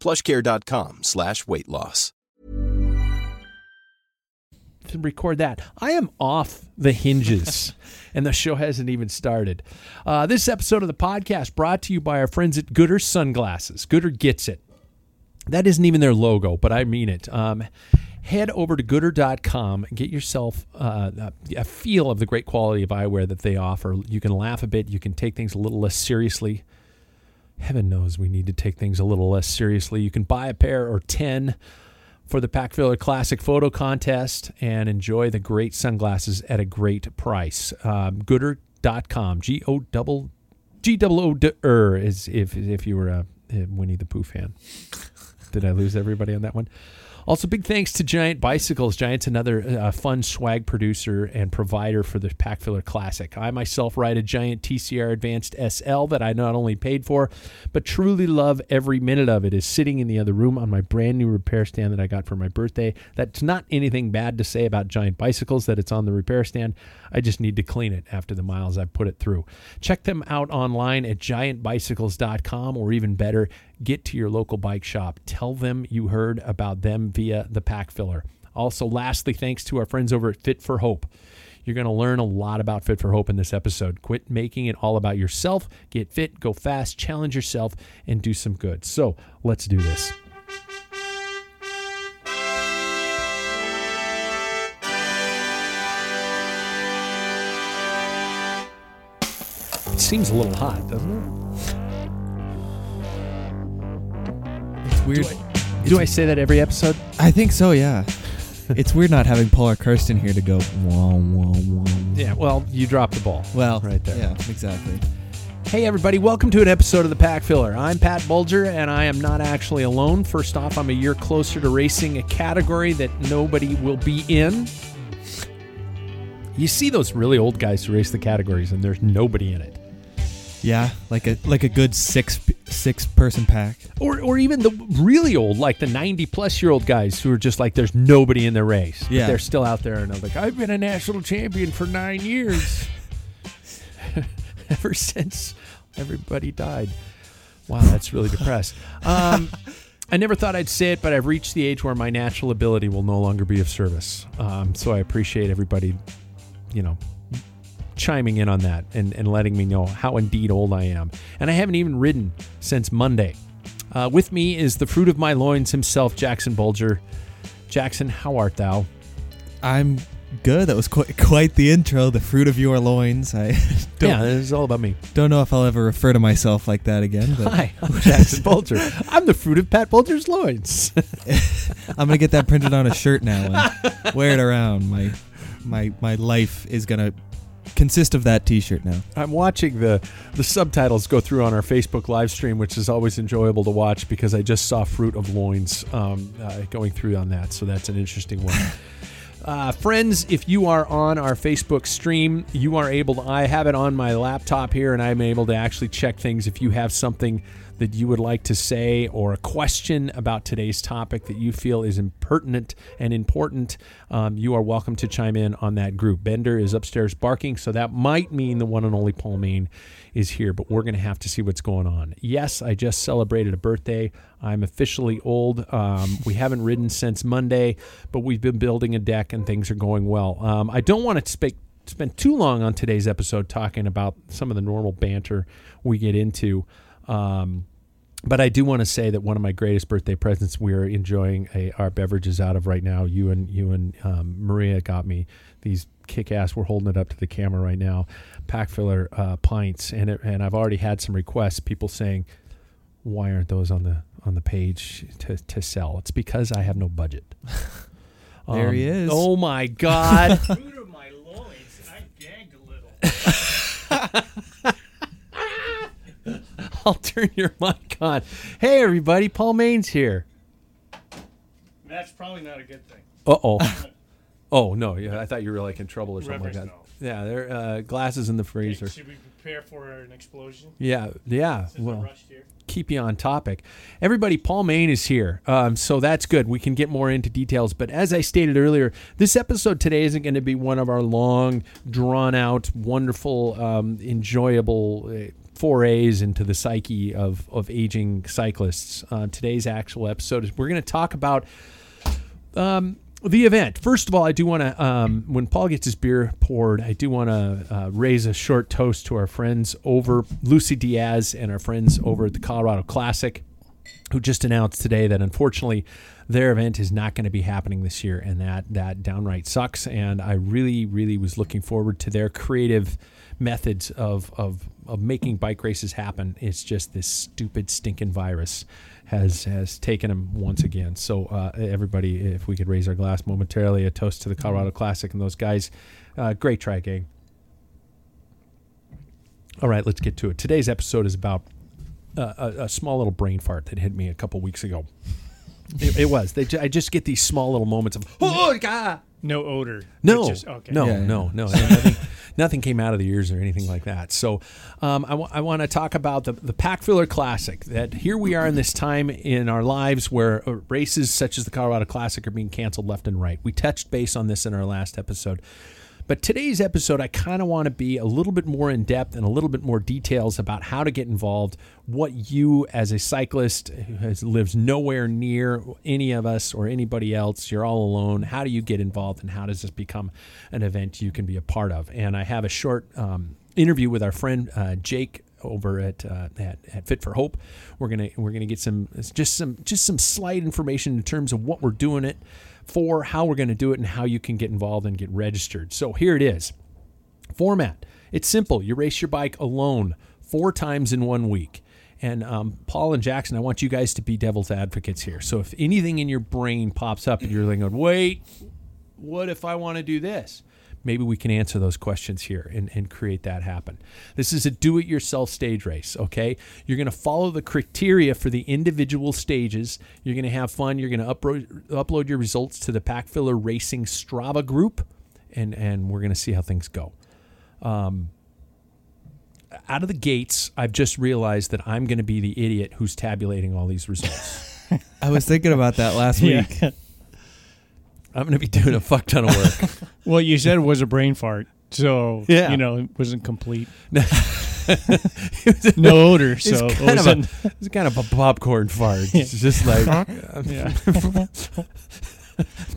plushcare.com slash weight loss. to record that. I am off the hinges, and the show hasn't even started. Uh, this episode of the podcast brought to you by our friends at Goodr Sunglasses. Goodr gets it. That isn't even their logo, but I mean it. Um, head over to goodr.com and get yourself uh, a feel of the great quality of eyewear that they offer. You can laugh a bit, you can take things a little less seriously. Heaven knows we need to take things a little less seriously. You can buy a pair or 10 for the Pack Filler Classic Photo Contest and enjoy the great sunglasses at a great price. Um, Goodr.com, G O double G double O D er is if if you were a, a Winnie the Pooh fan. Did I lose everybody on that one? Also, big thanks to Giant Bicycles. Giant's another uh, fun swag producer and provider for the Pack Filler Classic. I myself ride a Giant TCR Advanced SL that I not only paid for, but truly love every minute of it. Is sitting in the other room on my brand new repair stand that I got for my birthday. That's not anything bad to say about Giant Bicycles that it's on the repair stand. I just need to clean it after the miles I've put it through. Check them out online at giantbicycles.com or even better, get to your local bike shop. Tell them you heard about them via the pack filler. Also, lastly, thanks to our friends over at Fit for Hope. You're going to learn a lot about Fit for Hope in this episode. Quit making it all about yourself. Get fit, go fast, challenge yourself, and do some good. So let's do this. Seems a little hot, doesn't it? It's weird. Do I say that every episode? I think so, yeah. it's weird not having Paul or Kirsten here to go wah, wah, wah. Yeah, well, you dropped the ball. Well, right there. Yeah, exactly. Hey, everybody, welcome to an episode of the Pack Filler. I'm Pat Bulger, and I am not actually alone. First off, I'm a year closer to racing a category that nobody will be in. You see those really old guys who race the categories, and there's nobody in it. Yeah, like a like a good six six person pack. Or, or even the really old, like the 90 plus year old guys who are just like, there's nobody in the race. But Yeah. they're still out there, and they're like, I've been a national champion for nine years. Ever since everybody died. Wow, that's really depressed. Um, I never thought I'd say it, but I've reached the age where my natural ability will no longer be of service. Um, so I appreciate everybody, you know, chiming in on that and, and letting me know how indeed old I am. And I haven't even ridden since Monday. Uh, with me is the fruit of my loins himself, Jackson Bulger. Jackson, how art thou? I'm good. That was quite quite the intro. The fruit of your loins. I don't yeah, is all about me. don't know if I'll ever refer to myself like that again. But Hi, I'm Jackson Bulger. I'm the fruit of Pat Bulger's loins. I'm gonna get that printed on a shirt now and wear it around. My my my life is gonna consist of that T-shirt now. I'm watching the the subtitles go through on our Facebook live stream, which is always enjoyable to watch because I just saw Fruit of Loins um, uh, going through on that, so that's an interesting one. Uh, friends, if you are on our Facebook stream, you are able to. I have it on my laptop here, and I'm able to actually check things. If you have something that you would like to say or a question about today's topic that you feel is impertinent and important, um, you are welcome to chime in on that group. Bender is upstairs barking, so that might mean the one and only Paul Main is here, but we're going to have to see what's going on. Yes, I just celebrated a birthday. I'm officially old. Um, we haven't ridden since Monday, but we've been building a deck and things are going well. Um, I don't want to speak spend too long on today's episode talking about some of the normal banter we get into. Um, but I do want to say that one of my greatest birthday presents we're enjoying a, our beverages out of right now. You and you and um, Maria got me these kick ass. We're holding it up to the camera right now. Pack filler uh, pints, and it, and I've already had some requests. People saying, "Why aren't those on the on the page to, to sell?" It's because I have no budget. There he is. Oh my god! Due to my loins, I gagged a little. I'll turn your mic on. Hey everybody, Paul Maines here. That's probably not a good thing. Uh oh. Oh no! Yeah, I thought you were like in trouble or something like Rivers, that. Yeah, there uh, glasses in the freezer. Should we prepare for an explosion? Yeah, yeah. Since Well, here. keep you on topic. Everybody, Paul Main is here, um, so that's good. We can get more into details. But as I stated earlier, this episode today isn't going to be one of our long, drawn out, wonderful, um, enjoyable. Uh, Forays into the psyche of, of aging cyclists. Uh, today's actual episode is we're going to talk about um, the event. First of all, I do want to, um, when Paul gets his beer poured, I do want to uh, raise a short toast to our friends over Lucy Diaz and our friends over at the Colorado Classic, who just announced today that unfortunately their event is not going to be happening this year, and that that downright sucks. And I really, really was looking forward to their creative methods of of of making bike races happen. It's just this stupid stinking virus has has taken them once again. So uh, everybody, if we could raise our glass momentarily, a toast to the Colorado Classic and those guys. Uh, great try, gang. All right, let's get to it. Today's episode is about uh, a, a small little brain fart that hit me a couple weeks ago. It, it was. They, I just get these small little moments of oh god. No odor. No, just- okay. no, Yeah, yeah. no, no, nothing, came out of the ears or anything like that. So, um, I want to talk about the the Pack Filler Classic. That here we are in this time in our lives where uh, races such as the Colorado Classic are being canceled left and right. We touched base on this in our last episode. But today's episode, I kind of want to be a little bit more in depth and a little bit more details about how to get involved, what you, as a cyclist who lives nowhere near any of us or anybody else, you're all alone. How do you get involved and how does this become an event you can be a part of? And I have a short um, interview with our friend uh, Jake over at, uh, at at Fit for Hope. We're gonna we're gonna get some just some just some slight information in terms of what we're doing it for, how we're gonna do it, and how you can get involved and get registered. So here it is. Format. It's simple. You race your bike alone four times in one week. And um, Paul and Jackson, I want you guys to be devil's advocates here. So if anything in your brain pops up and you're like, wait, what if I want to do this? Maybe we can answer those questions here and, and create that happen. This is a do it yourself stage race, okay? You're going to follow the criteria for the individual stages. You're going to have fun. You're going to upload, upload your results to the Pack Filler Racing Strava group, and, and we're going to see how things go. Um, out of the gates, I've just realized that I'm going to be the idiot who's tabulating all these results. I was thinking about that last Yeah. Week. I'm going to be doing a fuck ton of work. Well, you said it was a brain fart, so Yeah. you know it wasn't complete. It was- No odor, It's so it kind, of a, wasn't. it's kind of a popcorn fart. It's just like, yeah.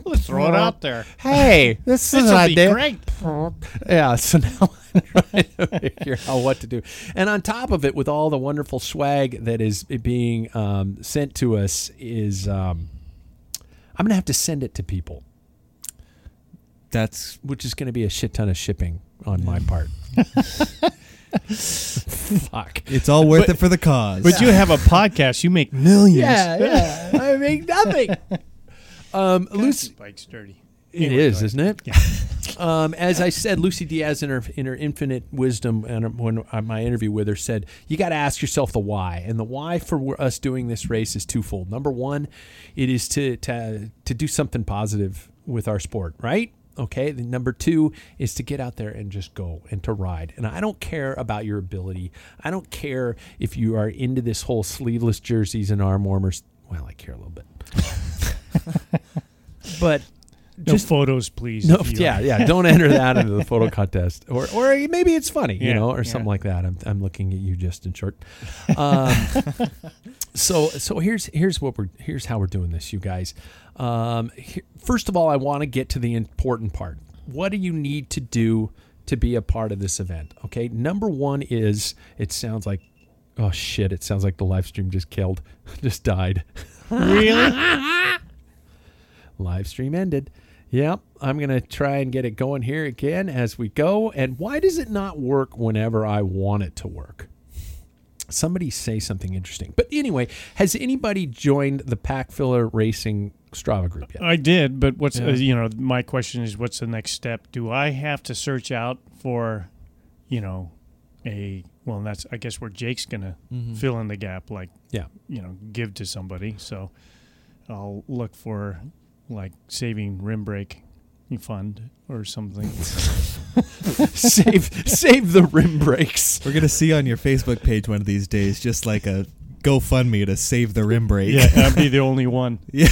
Let's throw it out there. hey, this This is will an be idea. great. Yeah, so now I'm trying to figure out what to do. And on top of it, with all the wonderful swag that is being um, sent to us, is um, I'm going to have to send it to people, That's which is going to be a shit ton of shipping on my part. Fuck. it's all worth But- it for the cause. But you have a podcast. You make millions. yeah. I make nothing. Um, Lucy, Bike's dirty. It Anyway, is, isn't it? um, as I said, Lucy Diaz, in her in her infinite wisdom, and when uh, my interview with her said, you got to ask yourself the why, and the why for us doing this race is twofold. Number one, it is to to to do something positive with our sport, right? Okay. The number two is to get out there and just go and to ride. And I don't care about your ability. I don't care if you are into this whole sleeveless jerseys and arm warmers. Well, I care a little bit. but No just photos, please. no, yeah, yeah. Don't enter that into the photo contest, or or maybe it's funny, you know, or yeah. something like that. I'm I'm looking at you, Justin short. Um, so so here's here's what we're here's how we're doing this, you guys. Um, he- first of all, I want to get to the important part. What do you need to do to be a part of this event? Okay, number one is it sounds like. Oh shit! It sounds like the live stream just killed, just died. Really? Live stream ended. Yep, I'm going to try and get it going here again as we go. And why does it not work whenever I want it to work? Somebody say something interesting. But anyway, has anybody joined the Pack Filler Racing Strava group yet? I did, but what's Yeah. uh, you know my question is what's the next step? Do I have to search out for, you know, a well? That's I guess where Jake's gonna fill in the gap, like Yeah. you know, give to somebody. So I'll look for like saving rim brake fund or something. save save the rim brakes. We're gonna see on your Facebook page one of these days, just like a GoFundMe to save the rim brake. yeah, I'll be the only one. yeah.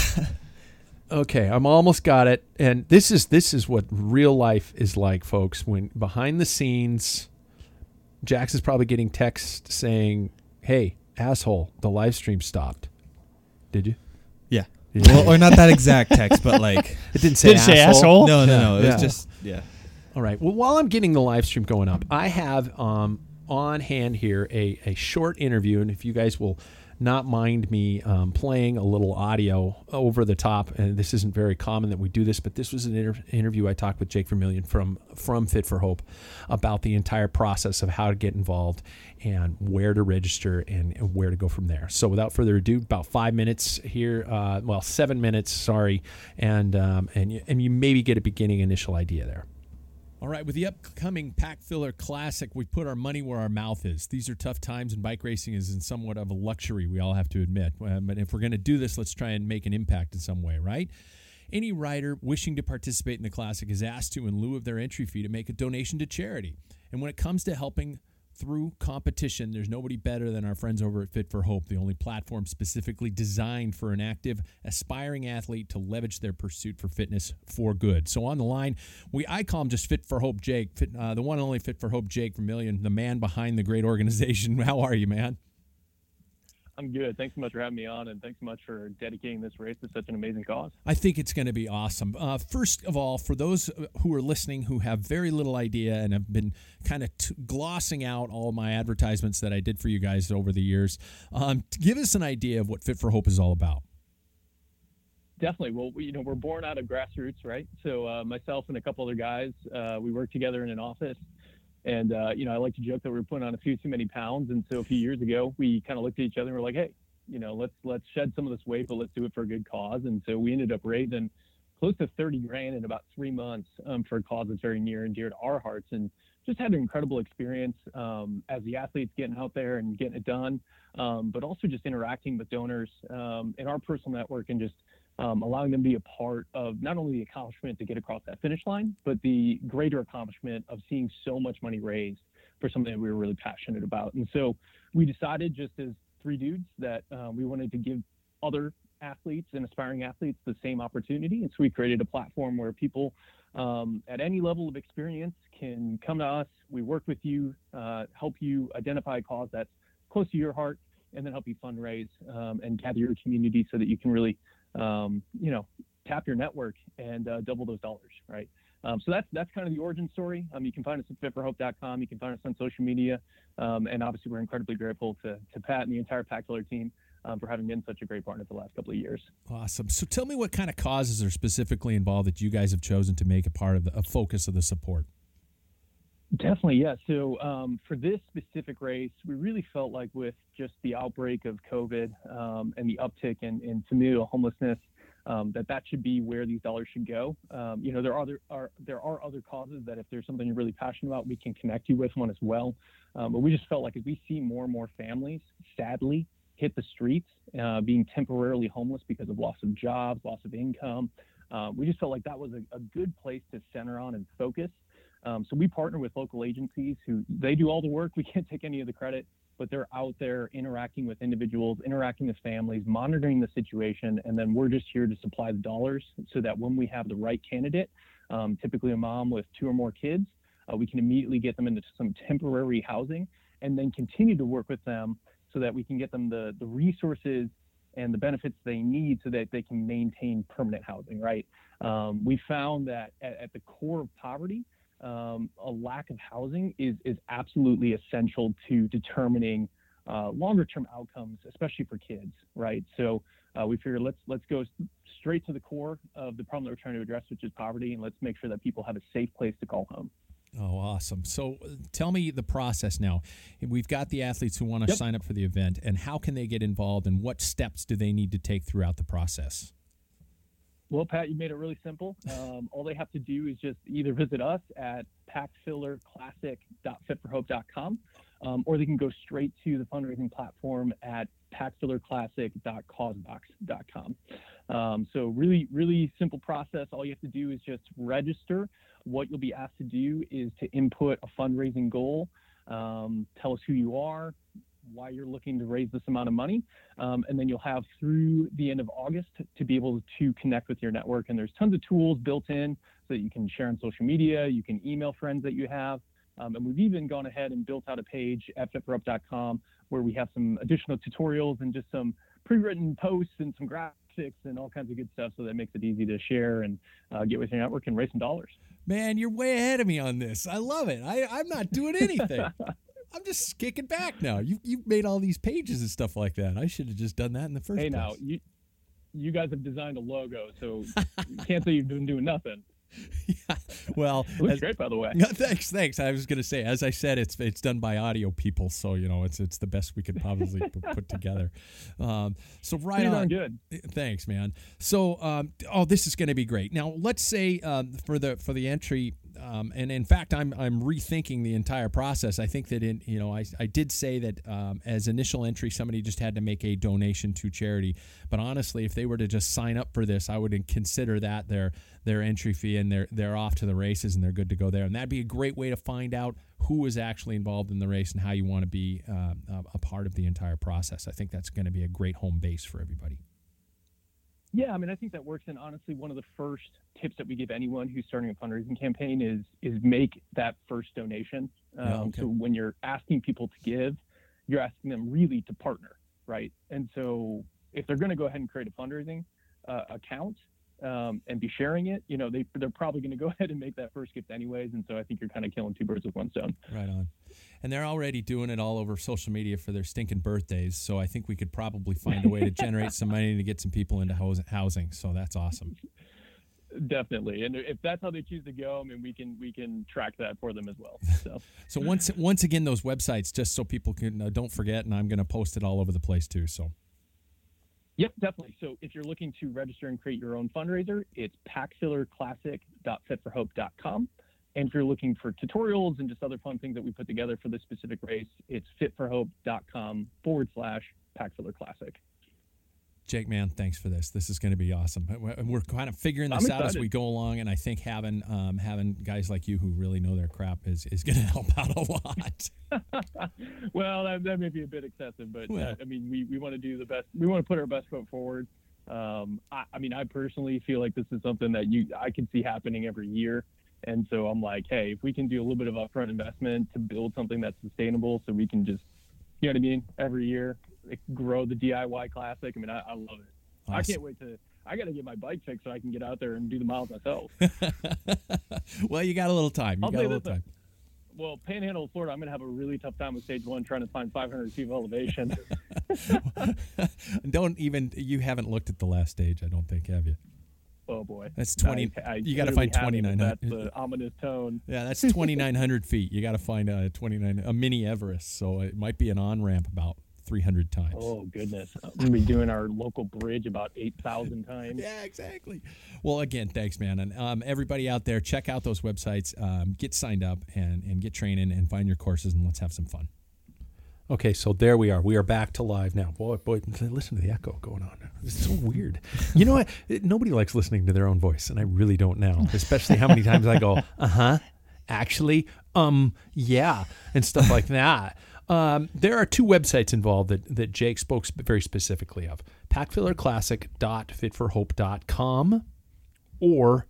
Okay, I'm almost got it. And this is this is what real life is like, folks. When behind the scenes, Jax is probably getting text saying, "Hey, asshole, the live stream stopped." Did you? Yeah. Yeah. Well, or not that exact text, but like It didn't say Did it say asshole? no, no, Yeah, no. It yeah. was just yeah. All right. Well, while I'm getting the live stream going up, I have um, on hand here a, a short interview. And if you guys will not mind me um, playing a little audio over the top, and this isn't very common that we do this, but this was an inter- interview I talked with Jake Vermillion from, from Fit for Hope about the entire process of how to get involved and where to register and, and where to go from there. So without further ado, about five minutes here, uh, well, seven minutes, sorry, and um, and you, and you maybe get a beginning initial idea there. All right, with the upcoming Pack Filler Classic, we put our money where our mouth is. These are tough times, and bike racing is in somewhat of a luxury, we all have to admit. Uh, but if we're going to do this, let's try and make an impact in some way, right? Any rider wishing to participate in the Classic is asked to, in lieu of their entry fee, to make a donation to charity. And when it comes to helping through competition, there's nobody better than our friends over at Fit for Hope, the only platform specifically designed for an active, aspiring athlete to leverage their pursuit for fitness for good. So on the line, we I call him just Fit for Hope Jake, fit, uh, the one and only Fit for Hope Jake Vermillion, the man behind the great organization. How are you, man? I'm good. Thanks so much for having me on, and thanks so much for dedicating this race to such an amazing cause. I think it's going to be awesome. Uh, first of all, for those who are listening who have very little idea and have been kind of t- glossing out all my advertisements that I did for you guys over the years, um, give us an idea of what Fit for Hope is all about. Definitely. Well, we, you know, we're born out of grassroots, right? So uh, myself and a couple other guys, uh, we work together in an office, and uh, you know, I like to joke that we were putting on a few too many pounds, and so a few years ago, we kind of looked at each other and we're like, hey, you know, let's let's shed some of this weight, but let's do it for a good cause, and so we ended up raising close to 30 grand in about three months um, for a cause that's very near and dear to our hearts, and just had an incredible experience um, as the athletes getting out there and getting it done, um, but also just interacting with donors um, in our personal network and just um, allowing them to be a part of not only the accomplishment to get across that finish line, but the greater accomplishment of seeing so much money raised for something that we were really passionate about. And so we decided, just as three dudes, that uh, we wanted to give other athletes and aspiring athletes the same opportunity. And so we created a platform where people um, at any level of experience can come to us. We work with you, uh, help you identify a cause that's close to your heart, and then help you fundraise um, and gather your community so that you can really um, you know, tap your network and uh, double those dollars, right? Um, so that's that's kind of the origin story. Um, you can find us at fitforhope.com. You can find us on social media, um, and obviously we're incredibly grateful to, to Pat and the entire Pack Filler team um, for having been such a great partner the last couple of years. Awesome. So tell me what kind of causes are specifically involved that you guys have chosen to make a part of the a focus of the support. Definitely, yeah. So um, for this specific race, we really felt like with just the outbreak of COVID um, and the uptick in, in familial homelessness, um, that that should be where these dollars should go. Um, you know, there are other are there are other causes that if there's something you're really passionate about, we can connect you with one as well. Um, but we just felt like as we see more and more families, sadly, hit the streets, uh, being temporarily homeless because of loss of jobs, loss of income, uh, we just felt like that was a, a good place to center on and focus. Um, so we partner with local agencies who they do all the work. We can't take any of the credit, but they're out there interacting with individuals, interacting with families, monitoring the situation, and then we're just here to supply the dollars so that when we have the right candidate, um, typically a mom with two or more kids, uh, we can immediately get them into some temporary housing and then continue to work with them so that we can get them the, the resources and the benefits they need so that they can maintain permanent housing, right? Um, we found that at, at, the core of poverty, um, a lack of housing is, is absolutely essential to determining uh, longer term outcomes, especially for kids, right? So uh, we figured let's let's go straight to the core of the problem that we're trying to address, which is poverty, and let's make sure that people have a safe place to call home. Oh, awesome. So uh, tell me the process now. We've got the athletes who want to yep. sign up for the event, and how can they get involved, and what steps do they need to take throughout the process? Well, Pat, you made it really simple. Um, all they have to do is just either visit us at packfillerclassic.fitforhope.com, um, or they can go straight to the fundraising platform at packfillerclassic.causebox.com. Um, so really, really simple process. All you have to do is just register. What you'll be asked to do is to input a fundraising goal. Um, tell us who you are, why you're looking to raise this amount of money. Um, and then you'll have through the end of August to be able to connect with your network. And there's tons of tools built in so that you can share on social media, you can email friends that you have. Um, and we've even gone ahead and built out a page at fitforhope.com where we have some additional tutorials and just some pre-written posts and some graphics and all kinds of good stuff so that makes it easy to share and uh, get with your network and raise some dollars. Man, you're way ahead of me on this. I love it. I, I'm not doing anything. I'm just kicking back now. You you made all these pages and stuff like that. I should have just done that in the first hey, place. Hey, now you you guys have designed a logo, so you can't say you've been doing nothing. yeah. Well, it looks as, great, by the way. Thanks, thanks. I was going to say, as I said, it's it's done by audio people, so you know it's it's the best we could probably put together. Um, so right Pretty on. good. Thanks, man. So, um, oh, this is going to be great. Now, let's say um, for the for the entry um, and in fact, I'm I'm rethinking the entire process. I think that in you know I, I did say that um, as initial entry, somebody just had to make a donation to charity. But honestly, if they were to just sign up for this, I would consider that their their entry fee, and they're they're off to the races, and they're good to go there. And that'd be a great way to find out who is actually involved in the race and how you want to be uh, a part of the entire process. I think that's going to be a great home base for everybody. Yeah, I mean, I think that works. And honestly, one of the first tips that we give anyone who's starting a fundraising campaign is is make that first donation. Um, yeah, okay. So when you're asking people to give, you're asking them really to partner, right? And so if they're going to go ahead and create a fundraising uh, account, um, and be sharing it, you know, they they're probably going to go ahead and make that first gift anyways. And so I think you're kind of killing two birds with one stone. Right on. And they're already doing it all over social media for their stinking birthdays. So I think we could probably find a way to generate some money to get some people into housing. So that's awesome. Definitely, and if that's how they choose to go, I mean, we can we can track that for them as well. So, so once once again, those websites, just so people can uh, don't forget, and I'm going to post it all over the place too. So Yep, definitely. So if you're looking to register and create your own fundraiser, it's packfillerclassic.fitforhope.com. And if you're looking for tutorials and just other fun things that we put together for this specific race, it's fitforhope.com forward slash packfiller classic. Jake, man, thanks for this. This is going to be awesome. We're kind of figuring this out as we go along, and I think having um, having guys like you who really know their crap is, is going to help out a lot. well, that, that, may be a bit excessive, but well. uh, I mean, we, we want to do the best. We want to put our best foot forward. Um, I, I, mean, I personally feel like this is something that you I can see happening every year, and so I'm like, hey, if we can do a little bit of upfront investment to build something that's sustainable, so we can just, you know what I mean, every year grow the DIY classic. I mean, I, I love it. Awesome. I can't wait to. I got to get my bike fixed so I can get out there and do the miles myself. well, you got a little time. You I'll got a little this, uh, time. Well, Panhandle, Florida, I'm going to have a really tough time with stage one trying to find 500 feet of elevation. don't even. You haven't looked at the last stage, I don't think, have you? Oh boy, that's twenty. I, I you got to find twenty nine hundred. That's the ominous tone. Yeah, that's twenty nine hundred feet. You got to find a twenty nine, a mini Everest. So it might be an on ramp about 300 times. Oh, goodness. We're going to be doing our local bridge about 8,000 times. yeah, exactly. Well, again, thanks, man. And um, everybody out there, check out those websites, um, get signed up, and, and get training and find your courses, and let's have some fun. Okay, so there we are. We are back to live now. Boy, boy, listen to the echo going on. It's so weird. You know what? Nobody likes listening to their own voice, and I really don't now. Especially how many times I go, uh huh, actually, um, yeah, and stuff like that. Um, there are two websites involved that, that Jake spoke very specifically of packfillerclassic.fitforhope.com or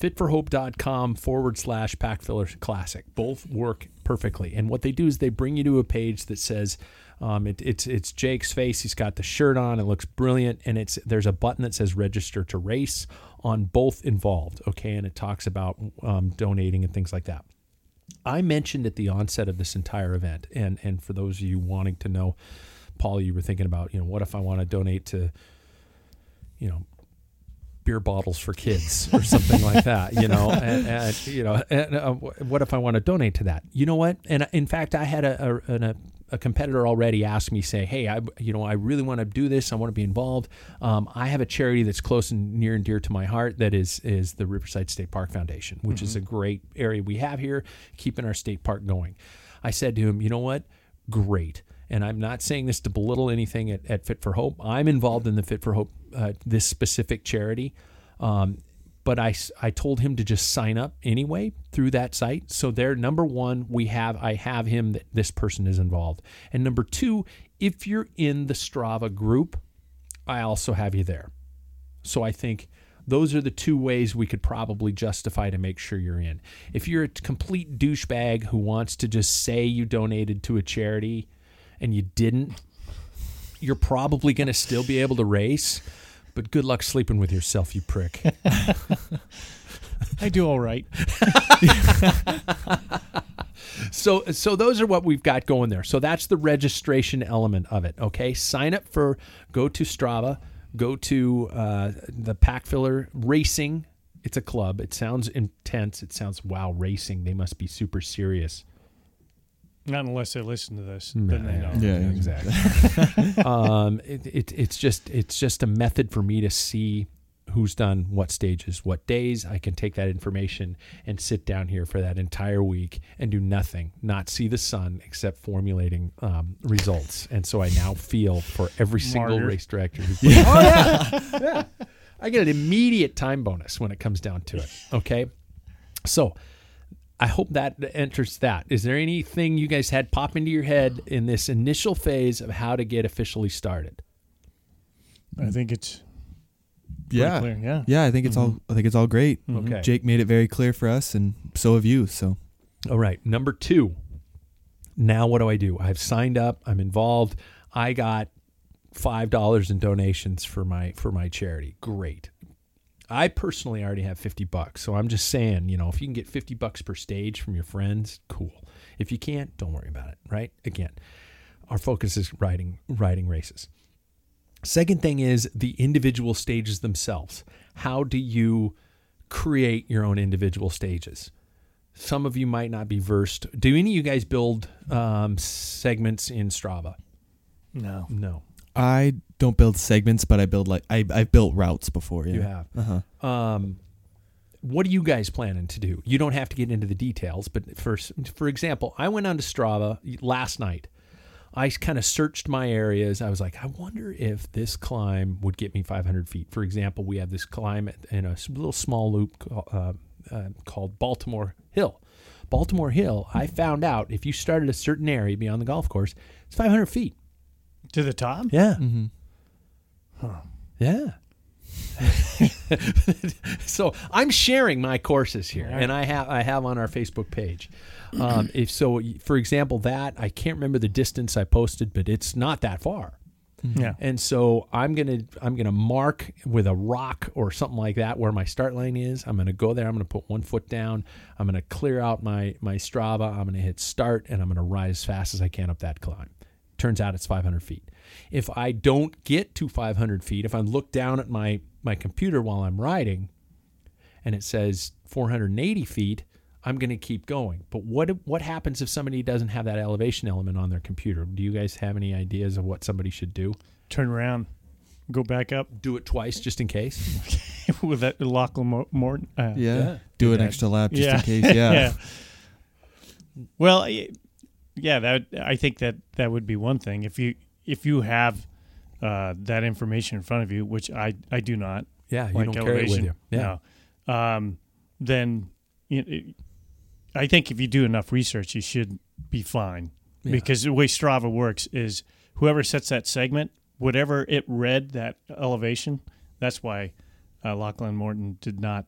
fitforhope.com forward slash packfiller classic. Both work perfectly. And what they do is they bring you to a page that says, um, it, it's it's Jake's face. He's got the shirt on. It looks brilliant, and it's there's a button that says register to race on both involved. Okay, and it talks about um, donating and things like that. I mentioned at the onset of this entire event, and and for those of you wanting to know, Paul, you were thinking about, you know, what if I want to donate to, you know, beer bottles for kids or something like that, you know, and, and you know, and, uh, what if I want to donate to that? You know what? And in fact, I had a, a, a a competitor already asked me, say, "Hey, I, you know, I really want to do this. I want to be involved. Um, I have a charity that's close and near and dear to my heart. That is is the Riverside State Park Foundation, which is a great area we have here, keeping our state park going." I said to him, "You know what? Great." And I'm not saying this to belittle anything at, at Fit for Hope. I'm involved in the Fit for Hope, uh, this specific charity. Um, but I told him to just sign up anyway through that site. So there, number one, we have I have him that this person is involved, and number two, if you're in the Strava group, I also have you there. So I think those are the two ways we could probably justify to make sure you're in. If you're a complete douchebag who wants to just say you donated to a charity and you didn't, you're probably going to still be able to race. But good luck sleeping with yourself, you prick. I do all right. so so those are what we've got going there. So that's the registration element of it. Okay, sign up for go to Strava, go to uh, the Pack Filler Racing. It's a club. It sounds intense. It sounds wow racing. They must be super serious. Not unless they listen to this. then they know. Yeah, exactly. um, it, it, it's just it's just a method for me to see who's done what stages, what days. I can take that information and sit down here for that entire week and do nothing, not see the sun except formulating um, results. And so I now feel for every single Martyr. race director. Who put, oh yeah, yeah. I get an immediate time bonus when it comes down to it. Okay, so. I hope that enters that. Is there anything you guys had pop into your head in this initial phase of how to get officially started? I think it's Yeah. clear. Yeah. Yeah, I think it's all I think it's all great. Mm-hmm. Okay. Jake made it very clear for us and so have you. So All right. Number two. Now what do I do? I've signed up. I'm involved. I got five dollars in donations for my for my charity. Great. I personally already have fifty bucks, so I'm just saying, you know, if you can get fifty bucks per stage from your friends, cool. If you can't, don't worry about it. Right? Again, our focus is riding riding races. Second thing is the individual stages themselves. How do you create your own individual stages? Some of you might not be versed. Do any of you guys build um, segments in Strava? No. No, I don't build segments, but I build like I I've built routes before. Yeah. you have. Uh-huh. Um, what are you guys planning to do? You don't have to get into the details, but for for example, I went onto Strava last night. I kind of searched my areas. I was like, I wonder if this climb would get me 500 feet. For example, we have this climb in a little small loop uh, uh, called Baltimore Hill. Baltimore Hill, I found out if you started a certain area beyond the golf course, it's 500 feet. To the top? Yeah. Mm-hmm. Yeah. so I'm sharing my courses here, and I have I have on our Facebook page. Um, if so, for example, that I can't remember the distance I posted, but it's not that far. Yeah. And so I'm gonna I'm gonna mark with a rock or something like that where my start line is. I'm gonna go there. I'm gonna put one foot down. I'm gonna clear out my my Strava. I'm gonna hit start, and I'm gonna ride as fast as I can up that climb. Turns out it's 500 feet. If I don't get to 500 feet, if I look down at my my computer while I'm riding, and it says 480 feet, I'm going to keep going. But what what happens if somebody doesn't have that elevation element on their computer? Do you guys have any ideas of what somebody should do? Turn around. Go back up Do it twice just in case. with that Lachlan Morton. Uh, Yeah. Yeah. Do an that. extra lap just yeah. in case. Yeah. Well, I- yeah, that I think that that would be one thing if you if you have uh, that information in front of you, which I I do not. Yeah, you like don't carry it with you. Yeah. No. Um, then you it, I think if you do enough research, you should be fine. Yeah. Because the way Strava works is whoever sets that segment, whatever it read that elevation, that's why uh, Lachlan Morton did not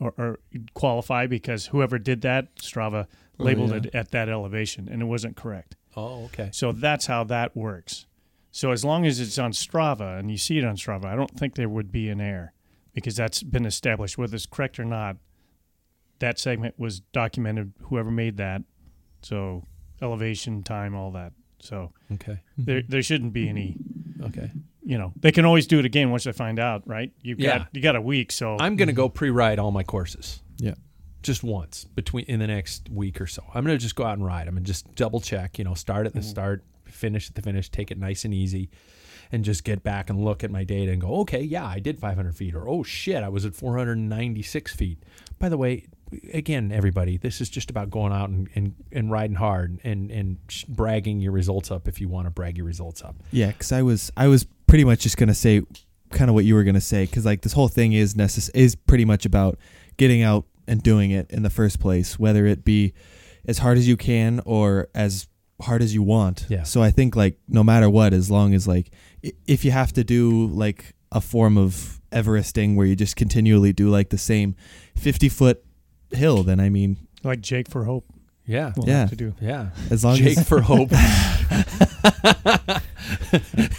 or, or qualify because whoever did that, Strava Oh, labeled yeah. it at that elevation and it wasn't correct. Oh, okay. So that's how that works. So as long as it's on Strava and you see it on Strava, I don't think there would be an error because that's been established. Whether it's correct or not, that segment was documented. Whoever made that, so elevation, time, all that. So Okay. there there shouldn't be any. Okay. You know, they can always do it again once they find out, right? You got Yeah. you got a week, so I'm going to go pre-ride all my courses. Yeah. Just once between in the next week or so. I'm going to just go out and ride. I'm going to just double check, you know, start at the mm-hmm. start, finish at the finish, take it nice and easy and just get back and look at my data and go, "Okay, yeah, I did 500 feet." Or, "Oh shit, I was at 496 feet." By the way, again, everybody, this is just about going out and, and, and riding hard and and bragging your results up if you want to brag your results up. Yeah, because I was I was pretty much just gonna say kind of what you were gonna say because like this whole thing is necess- is pretty much about getting out and doing it in the first place, whether it be as hard as you can or as hard as you want. Yeah. So I think like no matter what, as long as like if you have to do like a form of Everesting where you just continually do like the same fifty foot hill, then I mean like Jake for Hope. Yeah. We'll Yeah. to do. Yeah. as long Jake as Jake for hope.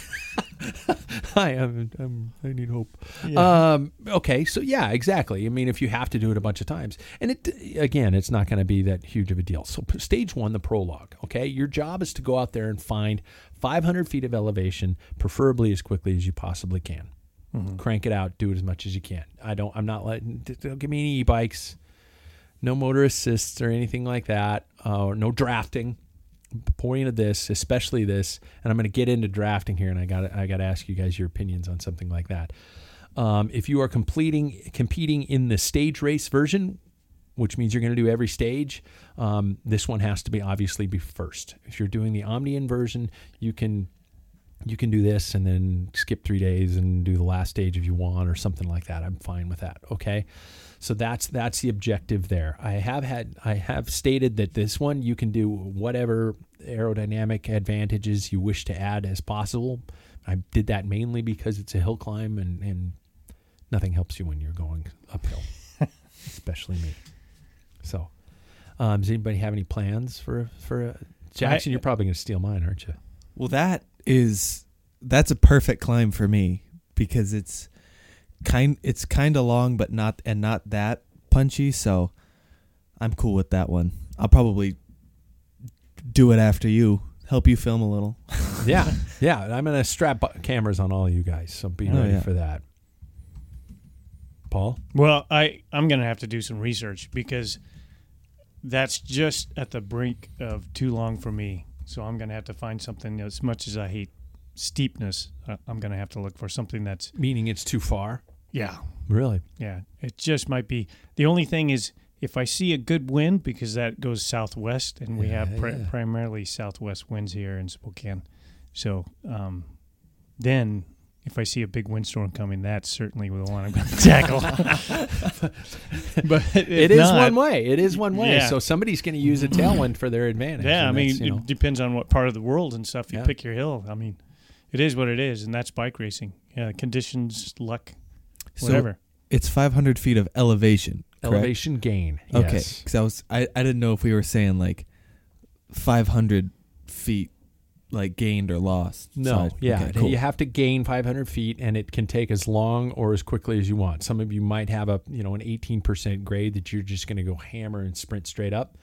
Hi, I'm, I'm, I need hope. Um, okay, so yeah, exactly. I mean, if you have to do it a bunch of times, and it again, it's not going to be that huge of a deal. So, stage one, the prologue. Okay, your job is to go out there and find 500 feet of elevation, preferably as quickly as you possibly can. Crank it out, do it as much as you can. I don't. I'm not letting. Don't give me any e-bikes, no motor assists or anything like that, uh, or no drafting point of this, especially this, and I'm going to get into drafting here, and I got I got to ask you guys your opinions on something like that. Um, if you are completing competing in the stage race version, which means you're going to do every stage, um, this one has to be obviously be first. If you're doing the Omnium version, you can you can do this and then skip three days and do the last stage if you want or something like that. I'm fine with that. Okay. So that's that's the objective there. I have had I have stated that this one you can do whatever aerodynamic advantages you wish to add as possible. I did that mainly because it's a hill climb and, and nothing helps you when you're going uphill, especially me. So, um, does anybody have any plans for for uh, Jackson? I- you're probably going to steal mine, aren't you? Well, that is that's a perfect climb for me because it's kind it's kind of long, but not and not that punchy. So I'm cool with that one. I'll probably do it after you. Help you film a little. yeah, yeah. I'm going to strap cameras on all you guys, so be Oh, ready yeah. for that. Paul, Well, I I'm gonna have to do some research because that's just at the brink of too long for me. So I'm gonna have to find something. As much as I hate steepness, uh, I'm gonna have to look for something that's meaning it's too far. Yeah, Really? yeah. It just might be. The only thing is if I see a good wind because that goes southwest, and we have pri- Yeah. primarily southwest winds here in Spokane. So um, then. If I see a big windstorm coming, that's certainly the one I'm going to tackle. but It is not- one way. It is one way. Yeah. So somebody's going to use a tailwind for their advantage. Yeah, I mean, you know, it depends on what part of the world and stuff you Yeah. pick your hill. I mean, it is what it is, and that's bike racing. Yeah, conditions, luck, So it's 500 feet of elevation. correct? elevation gain. Okay, Yes. because I was I, I didn't know if we were saying like 500 feet like gained or lost. So No, I- yeah, okay, cool. you have to gain 500 feet, and it can take as long or as quickly as you want. Some of you might have a you know an 18% grade that you're just going to go hammer and sprint straight up.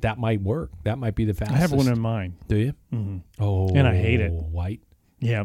That might work. That might be the fastest. I fastest. have one in mind. Do you? hmm Oh, And I hate it. White. Yeah.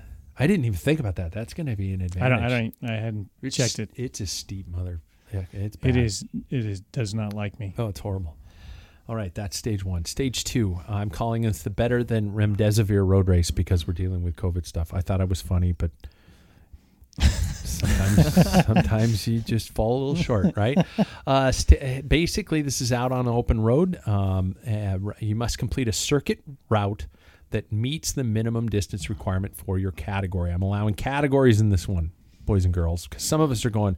I didn't even think about that. That's going to be an advantage. I don't. I don't. I hadn't It's, checked it. It's a steep mother. Yeah, it's It bad. is. It is. Does not like me. Oh, it's horrible. All right, that's stage one. Stage two, I'm calling this the better than remdesivir road race because we're dealing with COVID stuff. I thought I was funny, but sometimes, sometimes you just fall a little short, right? Uh, st- basically, this is out on an open road. Um, uh, you must complete a circuit route that meets the minimum distance requirement for your category. I'm allowing categories in this one, boys and girls, because some of us are going,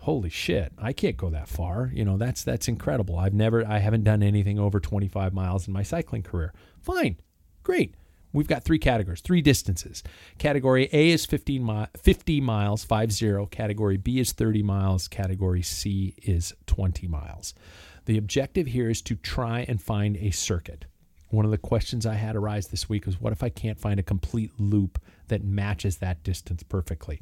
holy shit, I can't go that far. You know, that's that's incredible. I've never I haven't done anything over 25 miles in my cycling career. Fine. Great. We've got three categories, three distances. Category A is 15 mi- 50 miles, 50. Category B is 30 miles. Category C is 20 miles. The objective here is to try and find a circuit. One of the questions I had arise this week was what if I can't find a complete loop that matches that distance perfectly?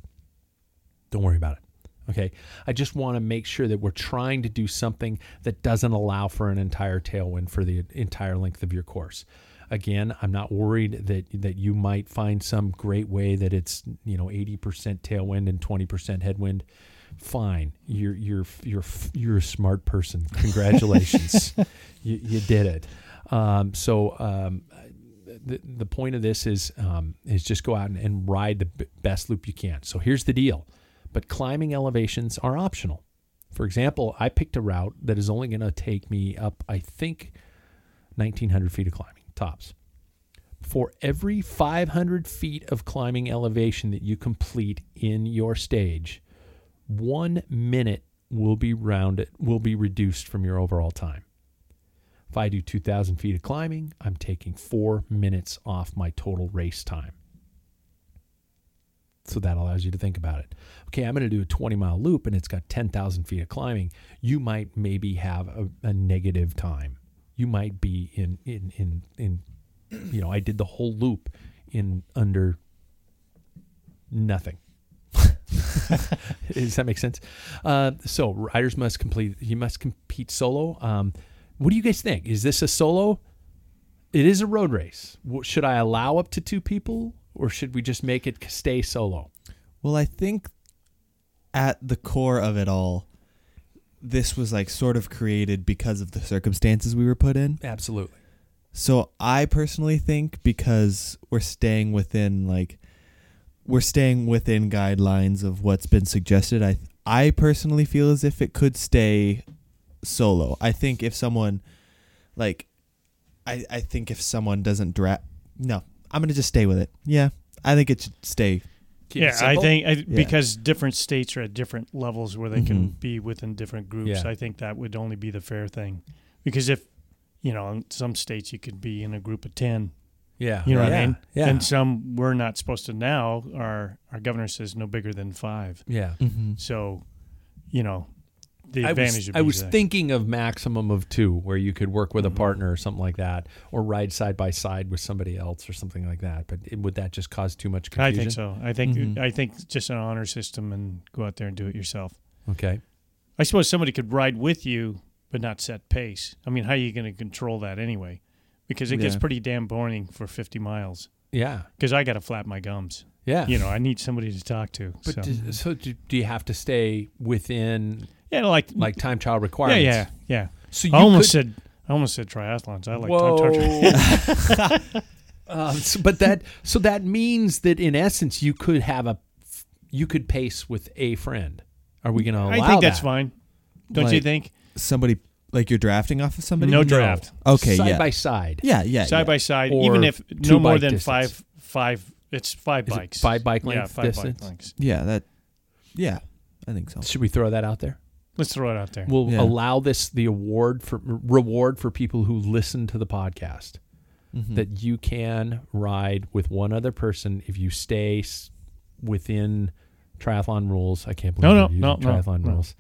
Don't worry about it. Okay. I just want to make sure that we're trying to do something that doesn't allow for an entire tailwind for the entire length of your course. Again, I'm not worried that that you might find some great way that it's, you know, 80% tailwind and 20% headwind. Fine. You're you're you're you're a smart person. Congratulations. you, you did it. Um, so um, the, the point of this is um, is just go out and, and ride the b- best loop you can. So here's the deal but climbing elevations are optional. For example, I picked a route that is only going to take me up, I think, 1900 feet of climbing, tops. For every 500 feet of climbing elevation that you complete in your stage, one minute will be rounded, will be reduced from your overall time. If I do 2,000 feet of climbing, I'm taking four minutes off my total race time. So that allows you to think about it. Okay, I'm going to do a 20 mile loop and it's got 10,000 feet of climbing. You might maybe have a, a negative time. You might be in, in, in, in, you know, I did the whole loop in under nothing. Does that make sense? Uh, so riders must complete, you must compete solo. Um, what do you guys think? Is this a solo? It is a road race. Should I allow up to two people or should we just make it stay solo? Well, I think at the core of it all, this was like sort of created because of the circumstances we were put in. Absolutely. So I personally think because we're staying within like we're staying within guidelines of what's been suggested. I I personally feel as if it could stay solo. I think if someone like I I think if someone doesn't dra no, I'm going to just stay with it. Yeah. I think it should stay. Keep yeah, I think I, because different states are at different levels where they can Mhm. be within different groups. Yeah. I think that would only be the fair thing, because if you know, in some states you could be in a group of ten. Yeah. You know what. I mean? Yeah. And some we're not supposed to now. Our our governor says no bigger than five. yeah. Mm-hmm. So, you know, the I advantage. was, would I was thinking of maximum of two, where you could work with a Mhm. partner or something like that, or ride side by side with somebody else or something like that. But it, would that just cause too much confusion? I think so. I think Mhm. I think just an honor system and go out there and do it yourself. Okay. I suppose somebody could ride with you, but not set pace. I mean, how are you going to control that anyway? Because it gets pretty damn boring for 50 miles. Yeah. Because I got to flap my gums. Yeah. You know, I need somebody to talk to. But so. do, so do, do you have to stay within yeah, like like time trial requirements? yeah, yeah. yeah. So you I almost could, said I almost said triathlons. I like Whoa. time trial. um, so, but that so that means that in essence you could have a you could pace with a friend. Are we going to allow I think that's that? fine. Don't you think? Somebody like you're drafting off of somebody. No draft. Okay, side yeah, by side. yeah, yeah, Side yeah. by side, Or even if no more than distance. five five. It's five Is it bikes. five bike Yeah, length five distance? bike lengths. Yeah, that. Yeah, I think so. Should we throw that out there? Let's throw it out there. We'll Yeah. allow this the award for reward for people who listen to the podcast. Mhm. That you can ride with one other person if you stay within triathlon rules. I can't believe No, no, I'm no, no, triathlon no. rules.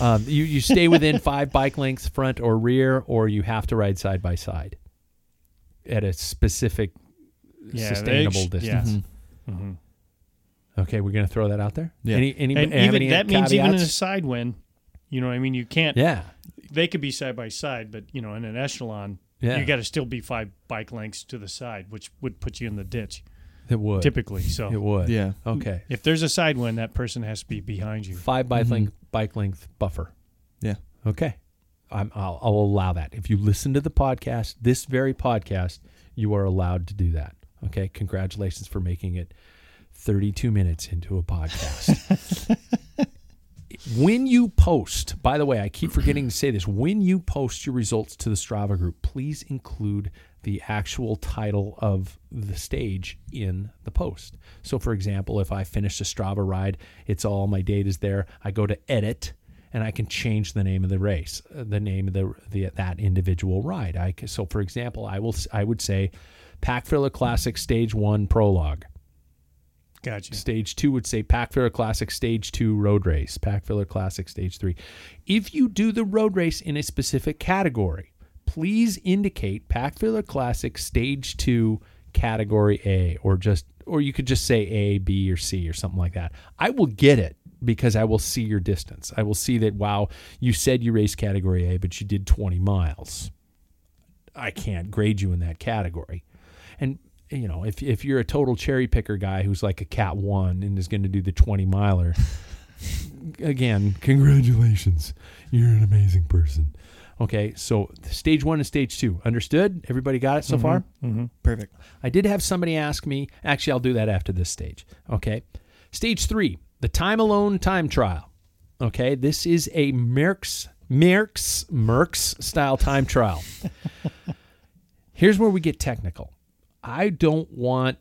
Um, you you stay within five bike lengths, front or rear, or you have to ride side by side at a specific Yeah, they sustainable sh- yeah. distance. Mhm. hmm Okay, we're gonna throw that out there. Yeah. Any any And even any that means even in a side win, you know, what I mean, you can't. yeah. They could be side by side, but you know, in an echelon, Yeah. you got to still be five bike lengths to the side, which would put you in the ditch It would typically. So It would. Yeah. Okay. if there's a side win, that person has to be behind you. Five bike Mhm. length bike length buffer. Yeah. Okay. I'm, I'll, I'll allow that. If you listen to the podcast, this very podcast, you are allowed to do that. Okay. Congratulations for making it 32 minutes into a podcast. when you post, by the way, I keep forgetting to say this. When you post your results to the Strava group, please include the actual title of the stage in the post. So, for example, if I finish a Strava ride, it's all my data is there. I go to edit and I can change the name of the race, uh, the name of the, the that individual ride. I so, for example, I will I would say Pack Filler Classic Stage One Prologue. Gotcha. Stage two would say Pack Filler Classic Stage Two Road Race, Pack Filler Classic Stage Three. If you do the road race in a specific category, please indicate Pack Filler Classic Stage Two Category A, or just, or you could just say A, B, or C, or something like that. I will get it because I will see your distance. I will see that. Wow, you said you raced Category A, but you did 20 miles. I can't grade you in that category. And you know, if if you're a total cherry picker guy who's like a cat one and is going to do the 20 miler, again, congratulations. You're an amazing person. Okay, so stage one and stage two. Understood? Everybody got it so far? Mm-hmm. Perfect. I did have somebody ask me. Actually, I'll do that after this stage. Okay. Stage three, the time alone time trial. Okay. This is a Merckx, Merckx, Merckx style time trial. Here's where we get technical. I don't want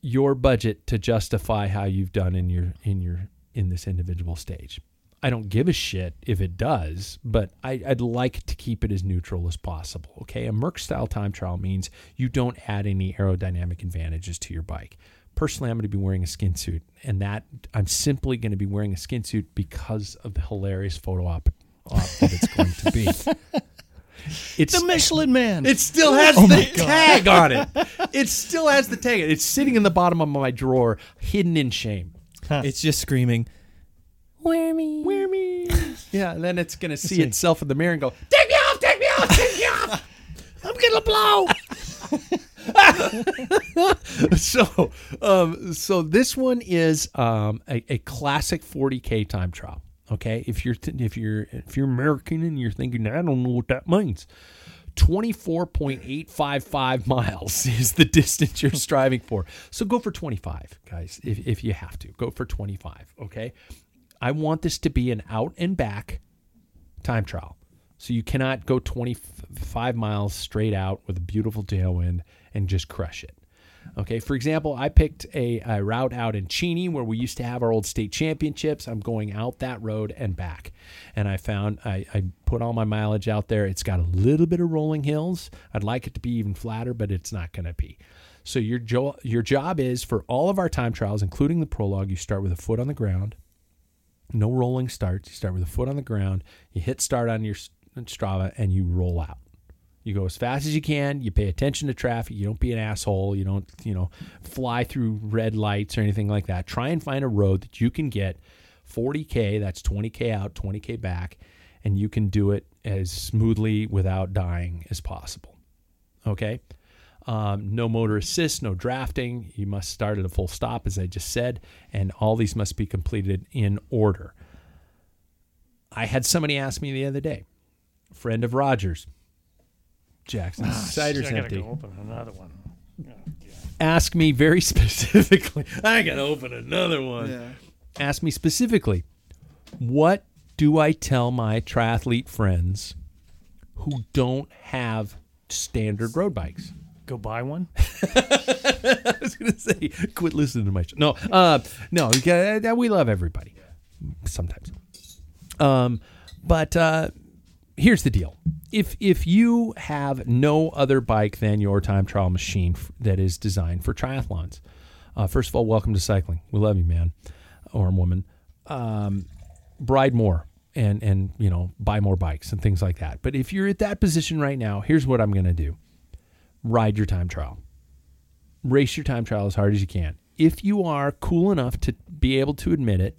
your budget to justify how you've done in your in your in this individual stage. I don't give a shit if it does, but I, I'd like to keep it as neutral as possible. Okay, a Merckx style time trial means you don't add any aerodynamic advantages to your bike. Personally, I'm going to be wearing a skin suit, and that I'm simply going to be wearing a skin suit because of the hilarious photo op, op that it's going to be. It's The Michelin Man. it still has the tag on it. It still has the tag. It's sitting in the bottom of my drawer, hidden in shame. It's just screaming. Wear me. Wear me. Yeah, and then it's going to see itself in the mirror and go, Take me off, take me off, take me off. I'm going to blow. so, um, so this one is um, a, a classic 40K time trial. Okay, if you're if you're if you're American and you're thinking I don't know what that means, twenty four point eight five five miles is the distance you're striving for. So go for twenty five, guys. If if you have to, go for twenty five. Okay, I want this to be an out and back time trial. So you cannot go 25 miles straight out with a beautiful tailwind and just crush it. Okay, for example, I picked a, a route out in Cheney where we used to have our old state championships. I'm going out that road and back. And I found I, I put all my mileage out there. It's got a little bit of rolling hills. I'd like it to be even flatter, but it's not going to be. So your, jo- your job is for all of our time trials, including the prologue, you start with a foot on the ground. No rolling starts. You start with a foot on the ground. You hit start on your Strava and you roll out. You go as fast as you can. You pay attention to traffic. You don't be an asshole. You don't, you know, fly through red lights or anything like that. Try and find a road that you can get 40K, that's 20K out, 20K back, and you can do it as smoothly without dying as possible. Okay? Um, no motor assist, no drafting. You must start at a full stop, as I just said, and all these must be completed in order. I had somebody ask me the other day, friend of Rogers, Jackson, cider's I gotta empty. go open another one. Ask me very specifically. I gotta open another one. Ask me specifically, what do I tell my triathlete friends who don't have standard road bikes? Go buy one. I was going to say, quit listening to my show. No, uh, no, we love everybody sometimes. Um, but uh, here's the deal: if if you have no other bike than your time trial machine f- that is designed for triathlons, uh, first of all, welcome to cycling. We love you, man or woman. Um, ride more and and you know buy more bikes and things like that. But if you're at that position right now, here's what I'm going to do: ride your time trial race your time trial as hard as you can. If you are cool enough to be able to admit it,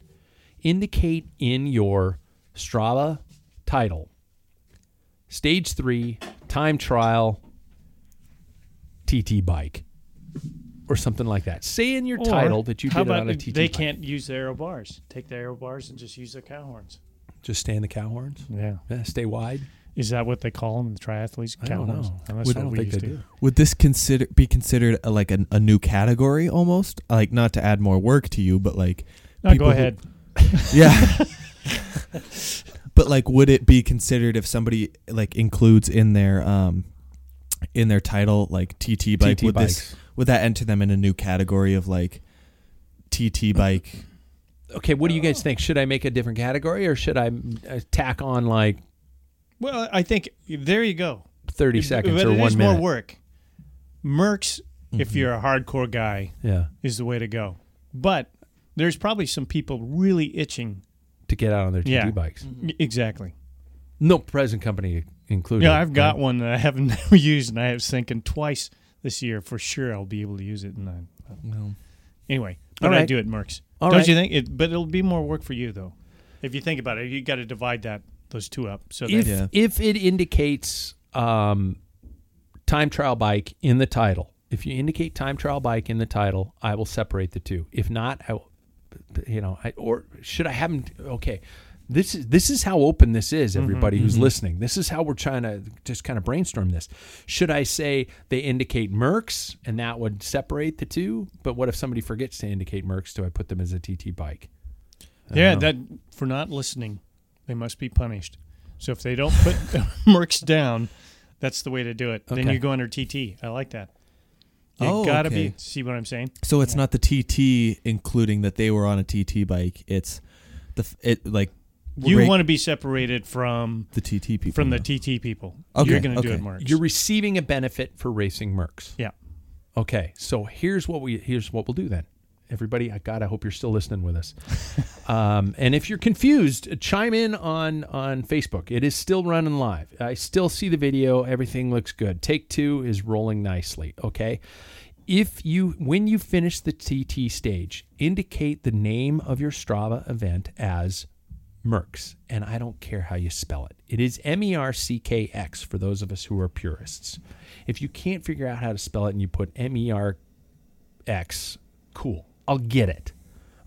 indicate in your Strava title stage three time trial TT bike or something like that. Say in your Or title that you how did it on a if TT They bike. can't use the aero bars. Take the aero bars and just use the cow horns. Just stay in the cow horns. Yeah. Yeah, stay wide. Is that what they call them, the triathletes? I Cow don't horns? know. And that's what don't we think used they to. do. Would this consider be considered a, like an, a new category almost? Like not to add more work to you, but like No, people go who- ahead. yeah. but like, would it be considered if somebody like includes in their um in their title like TT bike? TT would bikes. this would that enter them in a new category of like TT bike? Okay, what do you guys think? Should I make a different category or should I uh, tack on like Well, I think there you go. 30 It- seconds but or it one is minute? more work. Merckx, if Mm-hmm. you're a hardcore guy, Yeah, is the way to go. But there's probably some people really itching. To get out on their TT Yeah. bikes. Exactly. No present company included. Yeah, I've got right? one that I haven't used, and I was thinking twice this year for sure I'll be able to use it. And I, No. anyway, but I do it, Merckx. All Don't right. you think? It, but it'll be more work for you though, if you think about it. You got to divide that those two up. So If Yeah. if it indicates um, time trial bike in the title, if you indicate time trial bike in the title, I will separate the two. If not, I will, you know, I, or should I have them? Okay, this is this is how open this is. Mm-hmm, everybody who's mm-hmm. listening, this is how we're trying to just kind of brainstorm this. Should I say they indicate Merckx and that would separate the two? But what if somebody forgets to indicate Merckx? Do I put them as a TT bike? I yeah, that for not listening, they must be punished. So if they don't put Merckx down, that's the way to do it. Then you go under TT. I like that. You Oh, gotta okay. be. See what I'm saying? So it's not the TT including that they were on a TT bike. It's the it like You rate want to be separated from the TT people from the. TT people. Okay, You're going to do it, Mark. You're receiving a benefit for racing Merckx. yeah. Okay, so here's what we here's what we'll do then. Everybody, I God, I hope you're still listening with us. um, and if you're confused, chime in on on Facebook. It is still running live. I still see the video. Everything looks good. Take two is rolling nicely. Okay. If you when you finish the TT stage, indicate the name of your Strava event as Merckx, and I don't care how you spell it. It is M E R C K X for those of us who are purists. If you can't figure out how to spell it and you put M E R X, cool. I'll get it.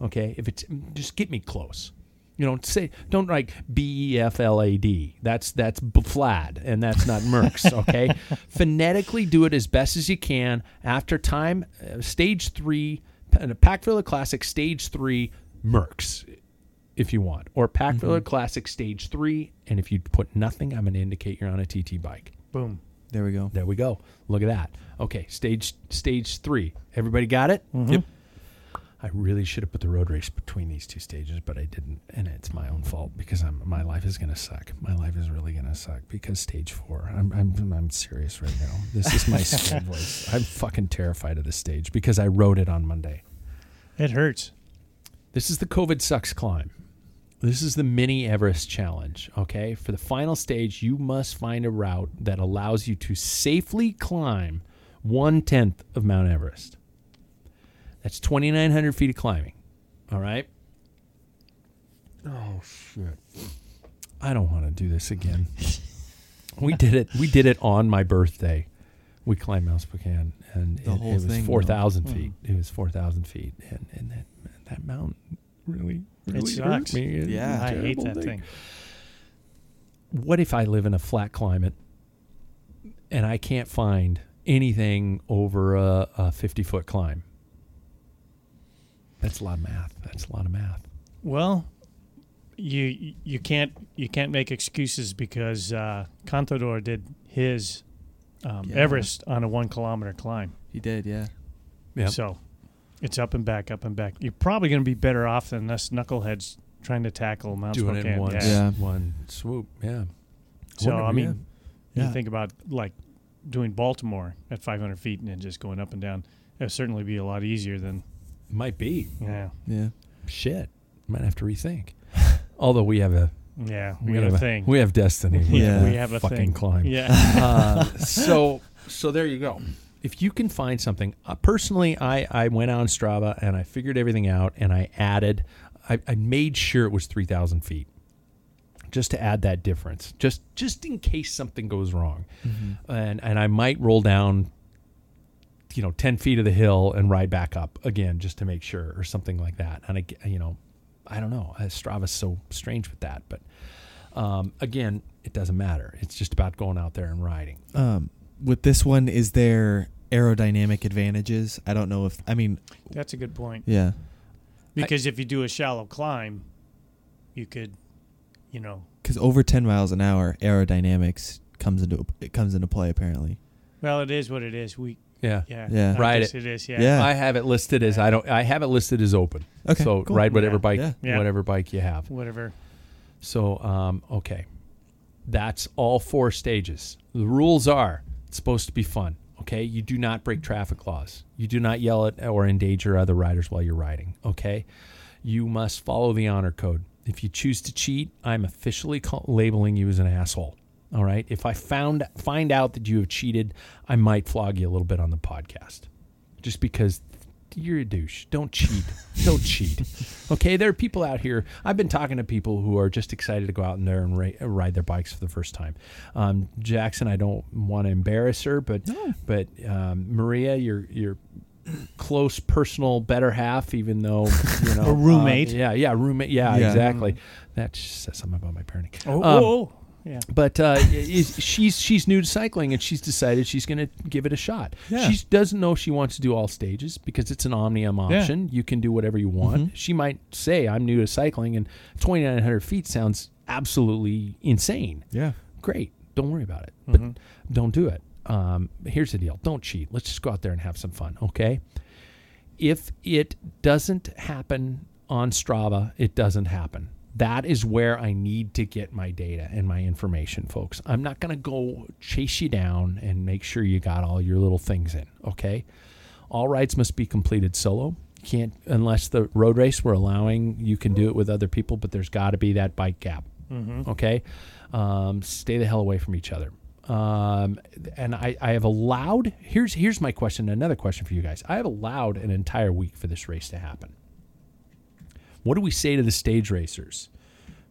Okay? If it's just get me close. You know, don't say don't like B E F L A D. That's that's Bflad, and that's not Merckx. Okay, phonetically do it as best as you can. After time, uh, stage three, uh, Packfiller Classic stage three, Merckx, if you want, or Packfiller Classic stage three. And if you put nothing, I'm going to indicate you're on a TT bike. Boom. There we go. There we go. Look at that. Okay, stage stage three. Everybody got it? Yep. I really should have put the road race between these two stages, but I didn't, and it's my own fault because I'm my life is gonna suck. My life is really gonna suck because stage four. I'm I'm I'm serious right now. This is my voice. I'm fucking terrified of this stage because I wrote it on Monday. It hurts. This is the COVID sucks climb. This is the mini Everest challenge. Okay. For the final stage, you must find a route that allows you to safely climb one tenth of Mount Everest. That's 2,900 feet of climbing. All right. Oh, shit. I don't want to do this again. we did it. We did it on my birthday. We climbed Mount Spokane, and The it, whole it was thing, 4,000 feet. Hmm. It was 4,000 feet. And, and that, that mountain really, really hurt sucks. me. It's Yeah. a I hate terrible that thing. what if I live in a flat climate and I can't find anything over a, a 50 foot climb? That's a lot of math. That's a lot of math. Well, you you can't you can't make excuses because uh, Contador did his um, Yeah. Everest on a one kilometer climb. He did, yeah. Yep. So it's up and back, up and back. You're probably going to be better off than us knuckleheads trying to tackle Mount Doing it in one, Yeah. Yeah. one swoop. Yeah. So Wonder- I mean, Yeah. you think about like doing Baltimore at 500 feet and then just going up and down. It would certainly be a lot easier than might be yeah, Yeah. shit. Might have to rethink. Although we have a yeah. We, we, got have a thing. we have destiny. We Yeah. have we have a fucking thing. climb. Yeah. uh, so so there you go. If you can find something, uh, personally, I I went on Strava and I figured everything out and I added, I, I made sure it was three thousand feet, just to add that difference, just just in case something goes wrong, and and I might roll down. You know, ten feet of the hill and ride back up again, just to make sure, or something like that. And I, g- you know, I don't know. Strava's so strange with that, but um, again, it doesn't matter. It's just about going out there and riding. Um, with this one, is there aerodynamic advantages? I don't know if I mean, That's a good point. yeah, Because if you do a shallow climb, you could, you know, because over ten miles an hour, aerodynamics comes into it comes into play apparently. well, it is what it is. We Yeah. yeah Yeah. Ride it. It is yeah. Yeah. I have it listed as I don't. I have it listed as open. Okay, So cool. ride whatever Yeah. bike, Yeah. Yeah. whatever bike you have. Whatever. So um, okay, that's all four stages. The rules are it's supposed to be fun. Okay, you do not break traffic laws. You do not yell at or endanger other riders while you're riding. Okay, you must follow the honor code. If you choose to cheat, I'm officially call- labeling you as an asshole. All right. If I found find out that you have cheated, I might flog you a little bit on the podcast, just because you're a douche. Don't cheat. Don't cheat. Okay. There are people out here. I've been talking to people who are just excited to go out in there and ra- ride their bikes for the first time. Um, Jackson, I don't want to embarrass her, but but um, Maria, you're you're close personal better half, even though you know A roommate. uh, yeah, yeah, roommate. Yeah, Yeah. exactly. That just says something about my parenting. Oh, Um, oh, oh. Yeah. but uh, is, she's she's new to cycling and she's decided she's going to give it a shot. Yeah. She doesn't know she wants to do all stages because it's an omnium option. You can do whatever you want. She might say, "I'm new to cycling," and 2,900 feet sounds absolutely insane. Yeah. Great, don't worry about it, but don't do it. Um, here's the deal: don't cheat. Let's just go out there and have some fun. Okay. If it doesn't happen on Strava, it doesn't happen. That is where I need to get my data and my information, folks. I'm not going to go chase you down and make sure you got all your little things in, okay? All rides must be completed solo. Can't unless the road race we're allowing, you can do it with other people, but there's got to be that bike gap. Okay? Um, stay the hell away from each other. Um, and I, I have allowed here's here's my question, another question for you guys. I have allowed an entire week for this race to happen. What do we say to the stage racers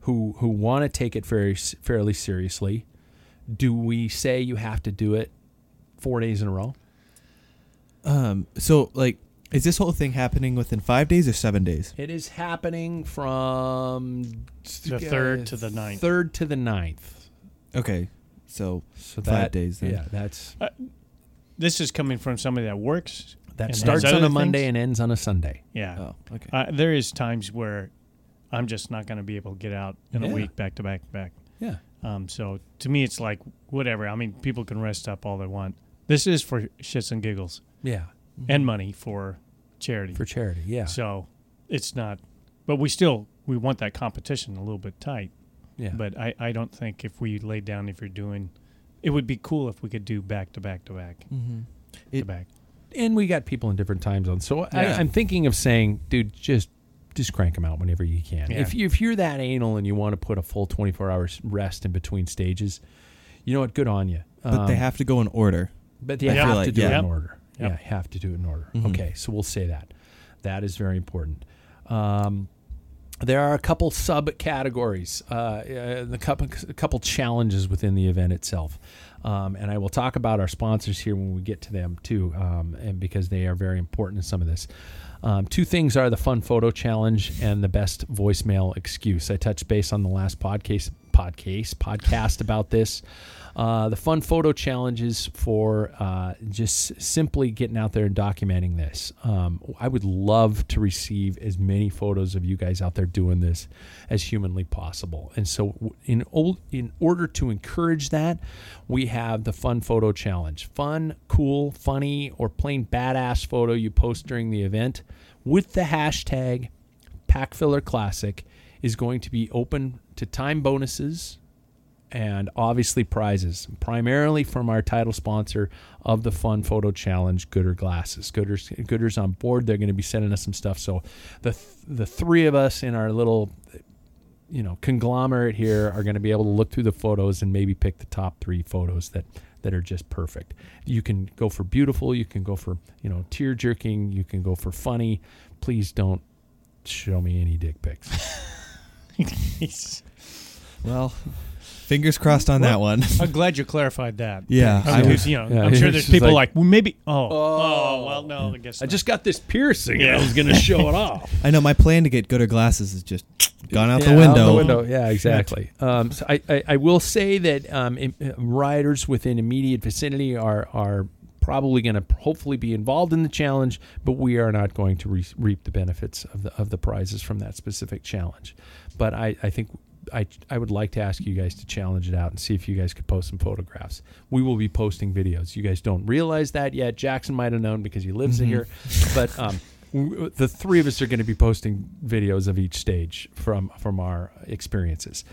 who who want to take it very fairly seriously? Do we say you have to do it four days in a row? Um. So like, is this whole thing happening within five days or seven days? It is happening from The third to the ninth. Third to the ninth. Okay. So So Five that, days then. Yeah, that's This is coming from somebody that works. That and starts on a Monday things. and ends on a Sunday. Yeah. oh, okay. Uh, there is times where I'm just not going to be able to get out in Yeah. a week back to back to back. Yeah. Um, so to me, it's like whatever. I mean, people can rest up all they want. This is for shits and giggles Yeah. and money for charity. For charity. Yeah. So it's not, but we still we want that competition a little bit tight. yeah. But I, I don't think if we laid down if you're doing, it would be cool if we could do back to back to back mm-hmm. to back. And we got people in different time zones. So I, Yeah. I'm thinking of saying, dude, just just crank them out whenever you can. Yeah. If you if you're that anal and you want to put a full 24 hours rest in between stages, you know what? Good on you. But they Um, have to go in order. But they I have feel to like, do it in order. Yep. Yeah, have to do it in order. Mhm. Okay, so we'll say that. That is very important. Um, there are a couple subcategories, uh, uh, the couple, a couple challenges within the event itself, um, and I will talk about our sponsors here when we get to them too, um, and because they are very important in some of this. Um, two things are the fun photo challenge and the best voicemail excuse. I touched base on the last podcast podcast podcast about this. Uh, the fun photo challenges for uh, just simply getting out there and documenting this. Um, I would love to receive as many photos of you guys out there doing this as humanly possible. And so, in ol- in order to encourage that, we have the fun photo challenge. Fun, cool, funny, or plain badass photo you post during the event with the hashtag Pack Filler Classic is going to be open to time bonuses and obviously prizes, primarily from our title sponsor of the Fun Photo Challenge, Goodr Glasses. Goodr's, Goodr's on board. They're going to be sending us some stuff. So the th- the three of us in our little you know conglomerate here are going to be able to look through the photos and maybe pick the top three photos that that are just perfect. You can go for beautiful. You can go for you know tear jerking. You can go for funny. Please don't show me any dick pics. Well, fingers crossed on that one. I'm glad you clarified that. Yeah, I I was- you know, yeah, I'm sure there's just people like- like, well, maybe. Oh, oh, well, no, I guess. I not. just got this piercing. and I was going to show it off. I know my plan to get Goodr glasses is just gone out Yeah, the window. Out the window. Yeah, exactly. Um, so I, I, I will say that um, im- uh, riders within immediate vicinity are are probably going to hopefully be involved in the challenge, but we are not going to re- reap the benefits of the of the prizes from that specific challenge. But I, I think. I, I would like to ask you guys to challenge it out and see if you guys could post some photographs. We will be posting videos. You guys don't realize that yet. Jackson might have known because he lives here, but um, w- the three of us are going to be posting videos of each stage from from our experiences.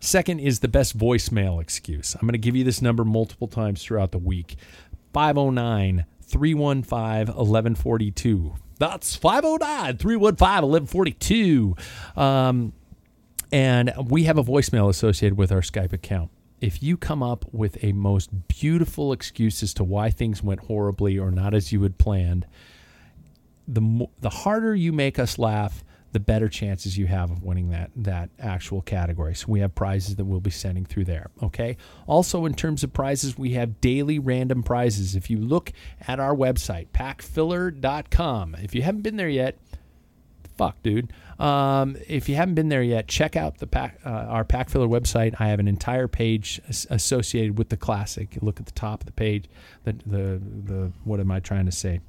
Second is the best voicemail excuse. I'm going to give you this number multiple times throughout the week. 509 315 1142. That's 509 315 1142. And we have a voicemail associated with our Skype account. If you come up with a most beautiful excuse as to why things went horribly or not as you had planned, the mo- the harder you make us laugh, the better chances you have of winning that that actual category. So we have prizes that we'll be sending through there. Okay. Also, in terms of prizes, we have daily random prizes. If you look at our website, packfiller.com, if you haven't been there yet, fuck, dude. Um, if you haven't been there yet, check out the pack, uh, our Pack Filler website. I have an entire page associated with the classic. You look at the top of the page. The the the what am I trying to say?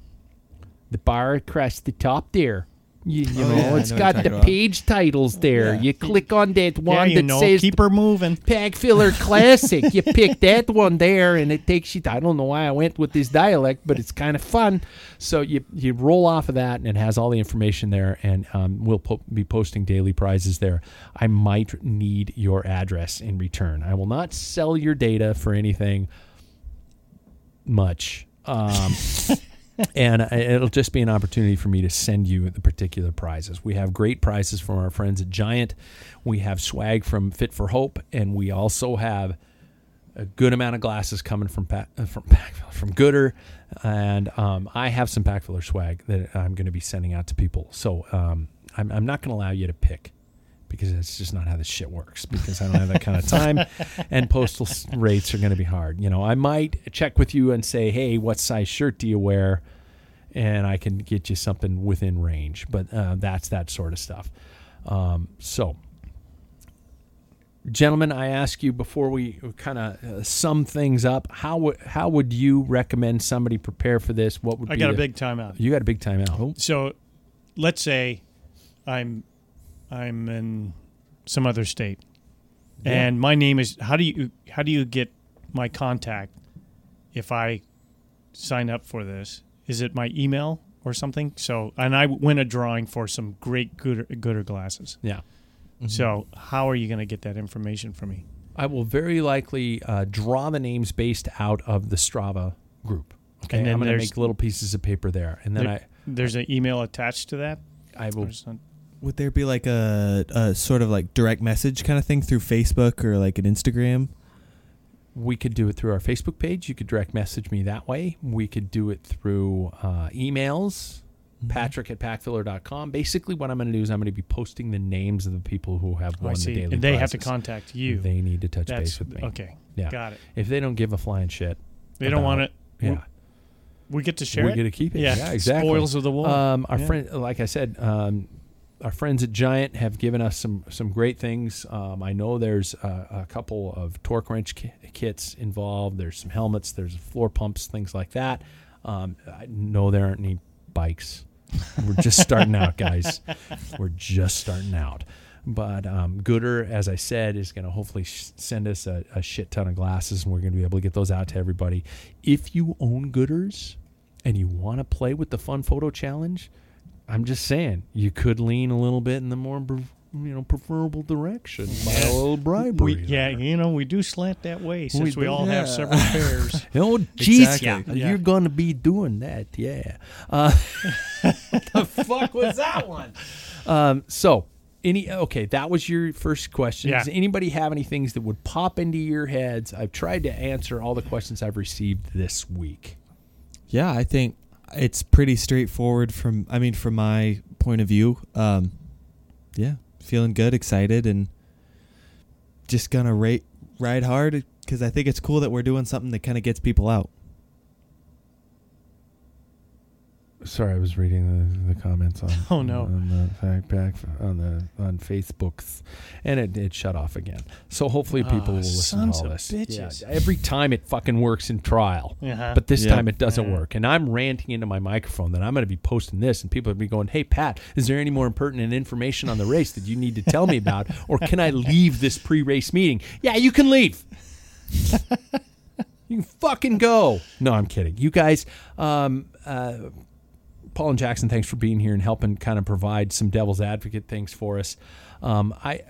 The bar across the top there. You, you Oh, know, yeah, I it's know what got you're the talking about. page titles there. Yeah. You click on that yeah, one you that know, says keep her moving. Pack Filler Classic. you pick that one there, and it takes you. To, I don't know why I went with this dialect, but it's kind of fun. So you you roll off of that, and it has all the information there. And um, we'll po- be posting daily prizes there. I might need your address in return. I will not sell your data for anything much. Um, and it'll just be an opportunity for me to send you the particular prizes. We have great prizes from our friends at Giant. We have swag from Fit for Hope, and we also have a good amount of glasses coming from pack, uh, from pack, from Goodr, and um, I have some pack filler swag that I'm going to be sending out to people. So um, I'm, I'm not going to allow you to pick because that's just not how this shit works. Because I don't have that kind of time, and postal rates are going to be hard. You know, I might check with you and say, hey, what size shirt do you wear? And I can get you something within range, but uh, that's that sort of stuff. Um, so gentlemen, I ask you before we kind of uh, sum things up, how would how would you recommend somebody prepare for this? What would I got a the- big timeout. You got a big timeout. So, let's say I'm I'm in some other state, and my name is. How do you how do you get my contact if I sign up for this? Is it my email or something? So, and I win a drawing for some great Goodr, Goodr glasses. Yeah. So, how are you going to get that information from me? I will very likely uh, draw the names based out of the Strava group. Okay, And then I'm going to make little pieces of paper there, and then There- there's an email attached to that. I I will Would there be like a, a sort of like direct message kind of thing through Facebook or like an Instagram? we could do it through our Facebook page. You could direct message me that way. We could do it through uh, emails, Mm-hmm. patrick at packfiller.com. Basically, what I'm going to do is I'm going to be posting the names of the people who have Oh, won I the see. daily And they have to contact you. They need to touch That's base with me. okay. Yeah. Got it. If they don't give a flying shit, They don't want it. Yeah. We get to share we it. get to keep it. Yeah. Yeah, exactly. Spoils of the war. Um, our Yeah. friend, like I said, um, our friends at Giant have given us some some great things. Um, I know there's a, a couple of torque wrench ki- kits involved. There's some helmets. There's floor pumps, things like that. Um, I know there aren't any bikes. We're just starting out, guys. We're just starting out. But um, Goodr, as I said, is going to hopefully sh- send us a, a shit ton of glasses, and we're going to be able to get those out to everybody. If you own Goodrs and you want to play with the Fun Photo Challenge, I'm just saying you could lean a little bit in the more you know preferable direction by a little bribery. We, yeah, you know, we do slant that way since we, do, all have several pairs. Oh, jeez, Exactly. yeah, you're going to be doing that, yeah. Uh, what the fuck was that one? Um, so, any okay, that was your first question. Yeah. Does anybody have any things that would pop into your heads? I've tried to answer all the questions I've received this week. Yeah, I think it's pretty straightforward from I mean from my point of view. Um yeah, feeling good, excited and just gonna rate ride hard cuz I think it's cool that we're doing something that kind of gets people out. Sorry, I was reading the, the comments on. Oh, no. on the fact pack on the on Facebooks, and it, it shut off again. So hopefully people Ah, will listen sons to all of this. bitches. Yeah, every time it fucking works in trial, Uh-huh. but this Yeah. time it doesn't Yeah. work, and I'm ranting into my microphone that I'm going to be posting this, and people will be going, "Hey Pat, is there any more pertinent information on the race that you need to tell me about, or can I leave this pre-race meeting?" Yeah, you can leave. You can fucking go. No, I'm kidding. You guys, um, uh, Paul and Jackson, thanks for being here and helping kind of provide some devil's advocate things for us. Um, I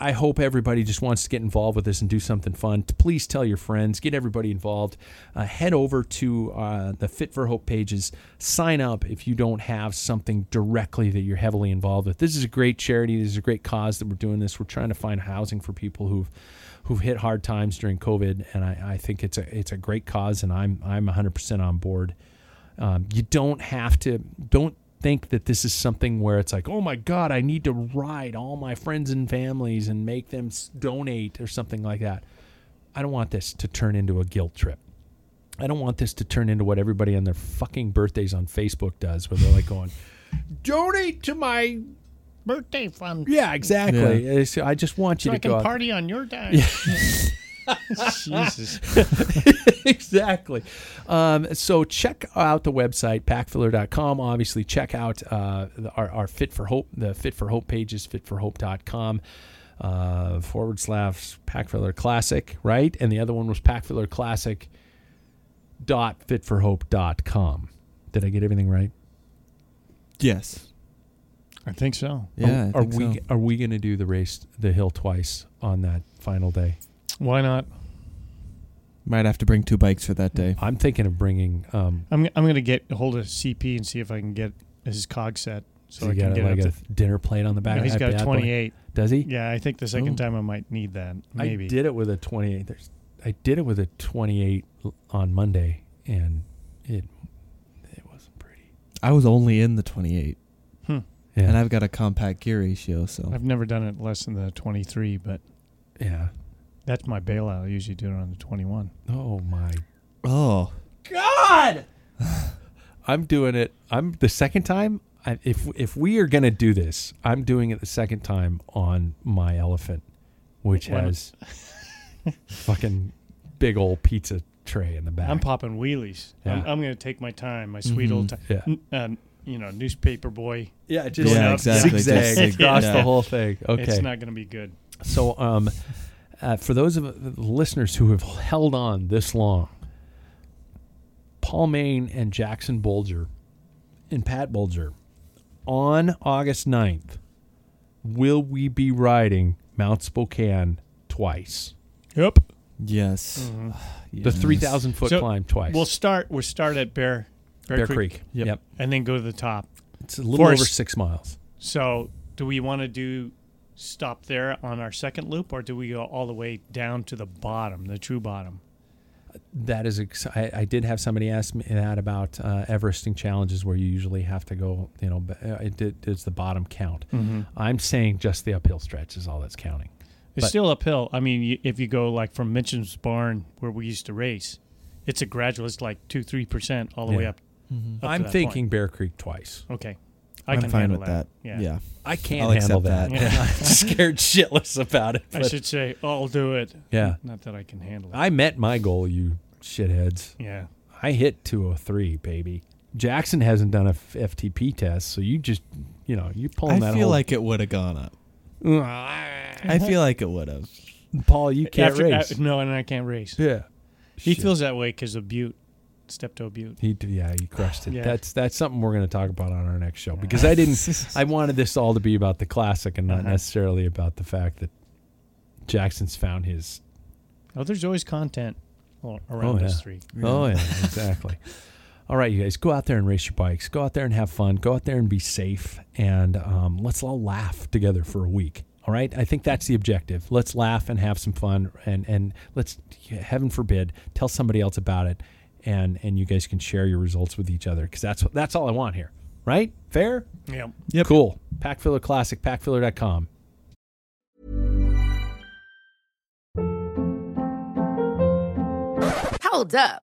I hope everybody just wants to get involved with this and do something fun. Please tell your friends, get everybody involved. Uh, head over to uh, the Fit for Hope pages. Sign up if you don't have something directly that you're heavily involved with. This is a great charity. This is a great cause that we're doing this. We're trying to find housing for people who've who've hit hard times during COVID, and I, I think it's a it's a great cause, and I'm I'm 100% on board. Um, you don't have to don't think that this is something where it's like oh my god i need to ride all my friends and families and make them donate or something like that i don't want this to turn into a guilt trip i don't want this to turn into what everybody on their fucking birthdays on facebook does where they're like going donate to my Birthday fund. yeah exactly It's- i just want you So I to go can out- party on your dime. Jesus. exactly. Um, so check out the website packfiller.com. Obviously, check out uh, the- our, our Fit for Hope, the Fit for Hope pages, fitforhope.com uh, forward slash Packfiller Classic, right? And the other one was Packfiller Classic dot fitforhope.com. Did I get everything right? Yes. I think so. Yeah, I are think we so. are we going to do the race, the hill twice on that final day? Why not? Might have to bring two bikes for that day. I'm thinking of bringing. Um, I'm I'm gonna get a hold of CP and see if I can get his cog set so, so I can get like a to. dinner plate on the back. No, of he's that got a bad boy? 28. Does he? Yeah, I think the second Ooh. time I might need that. Maybe. I did it with a 28. There's, I did it with a 28 on Monday, and it it wasn't pretty. I was only in the 28, Hmm. Yeah, and I've got a compact gear ratio, so I've never done it less than the 23, but yeah. That's my bailout. I usually do it on the 21. Oh my oh, God! I'm doing it. I'm the second time. I, if if we are gonna do this, I'm doing it the second time on my elephant, which Why has fucking big old pizza tray in the back. I'm popping wheelies. I'm, I'm going to take my time, my sweet old time. Yeah. N- uh, you know, newspaper boy. yeah, just Yeah, exactly. zigzag Just- across yeah. the whole thing. Okay, It's not going to be good. So, um, uh, for those of the listeners who have held on this long, Paul Main and Jackson Bolger and Pat Bolger on August 9th, will we be riding Mount Spokane twice? Yep. yes. The 3,000 foot So, climb twice. We'll start. We'll start at Bear, Bear, Bear Creek, Creek. Yep. Yep. and then go to the top. It's a little For over s- six miles. So, do we want to do stop there on our second loop, or do we go all the way down to the bottom, the true bottom? That is, ex- I, I did have somebody ask me that about uh, Everesting challenges where you usually have to go, you know, b- uh, it did, it's the bottom count. I'm saying just the uphill stretch is all that's counting. It's But- still uphill. I mean, y- if you go like from Mitchum's barn where we used to race, it's a gradual. It's like two, three percent all the way Yeah. up. up I'm that thinking point. Bear Creek twice. Okay. I I'm can fine with that. Yeah. Yeah. I can't I'll handle accept that. that. I'm scared shitless about it. I should say, I'll do it. Yeah. Not that I can handle it. I met my goal, you shitheads. yeah. I hit 203, baby. Jackson hasn't done a f- FTP test, so you just, you know, you pulling I that feel whole- like it would have gone up. I feel like it would have. Paul, you can't After- race. uh, no, and I can't race. yeah. He Shit. feels that way because of Butte, Steptoe Butte. He, yeah, you crushed it. Yeah. That's that's something we're going to talk about on our next show because I didn't. I wanted this all to be about the classic and not Uh-huh. necessarily about the fact that Jackson's found his. Oh, there's always content around yeah. us three. Oh yeah, exactly. All right, you guys, go out there and race your bikes. Go out there and have fun. Go out there and be safe, and um, let's all laugh together for a week. All right, I think that's the objective. Let's laugh and have some fun, and and let's, heaven forbid, tell somebody else about it, and and you guys can share your results with each other because that's that's all I want here. Right? Fair? Yeah. Yep. Cool. Pack Packfiller Classic, packfiller.com. Hold up.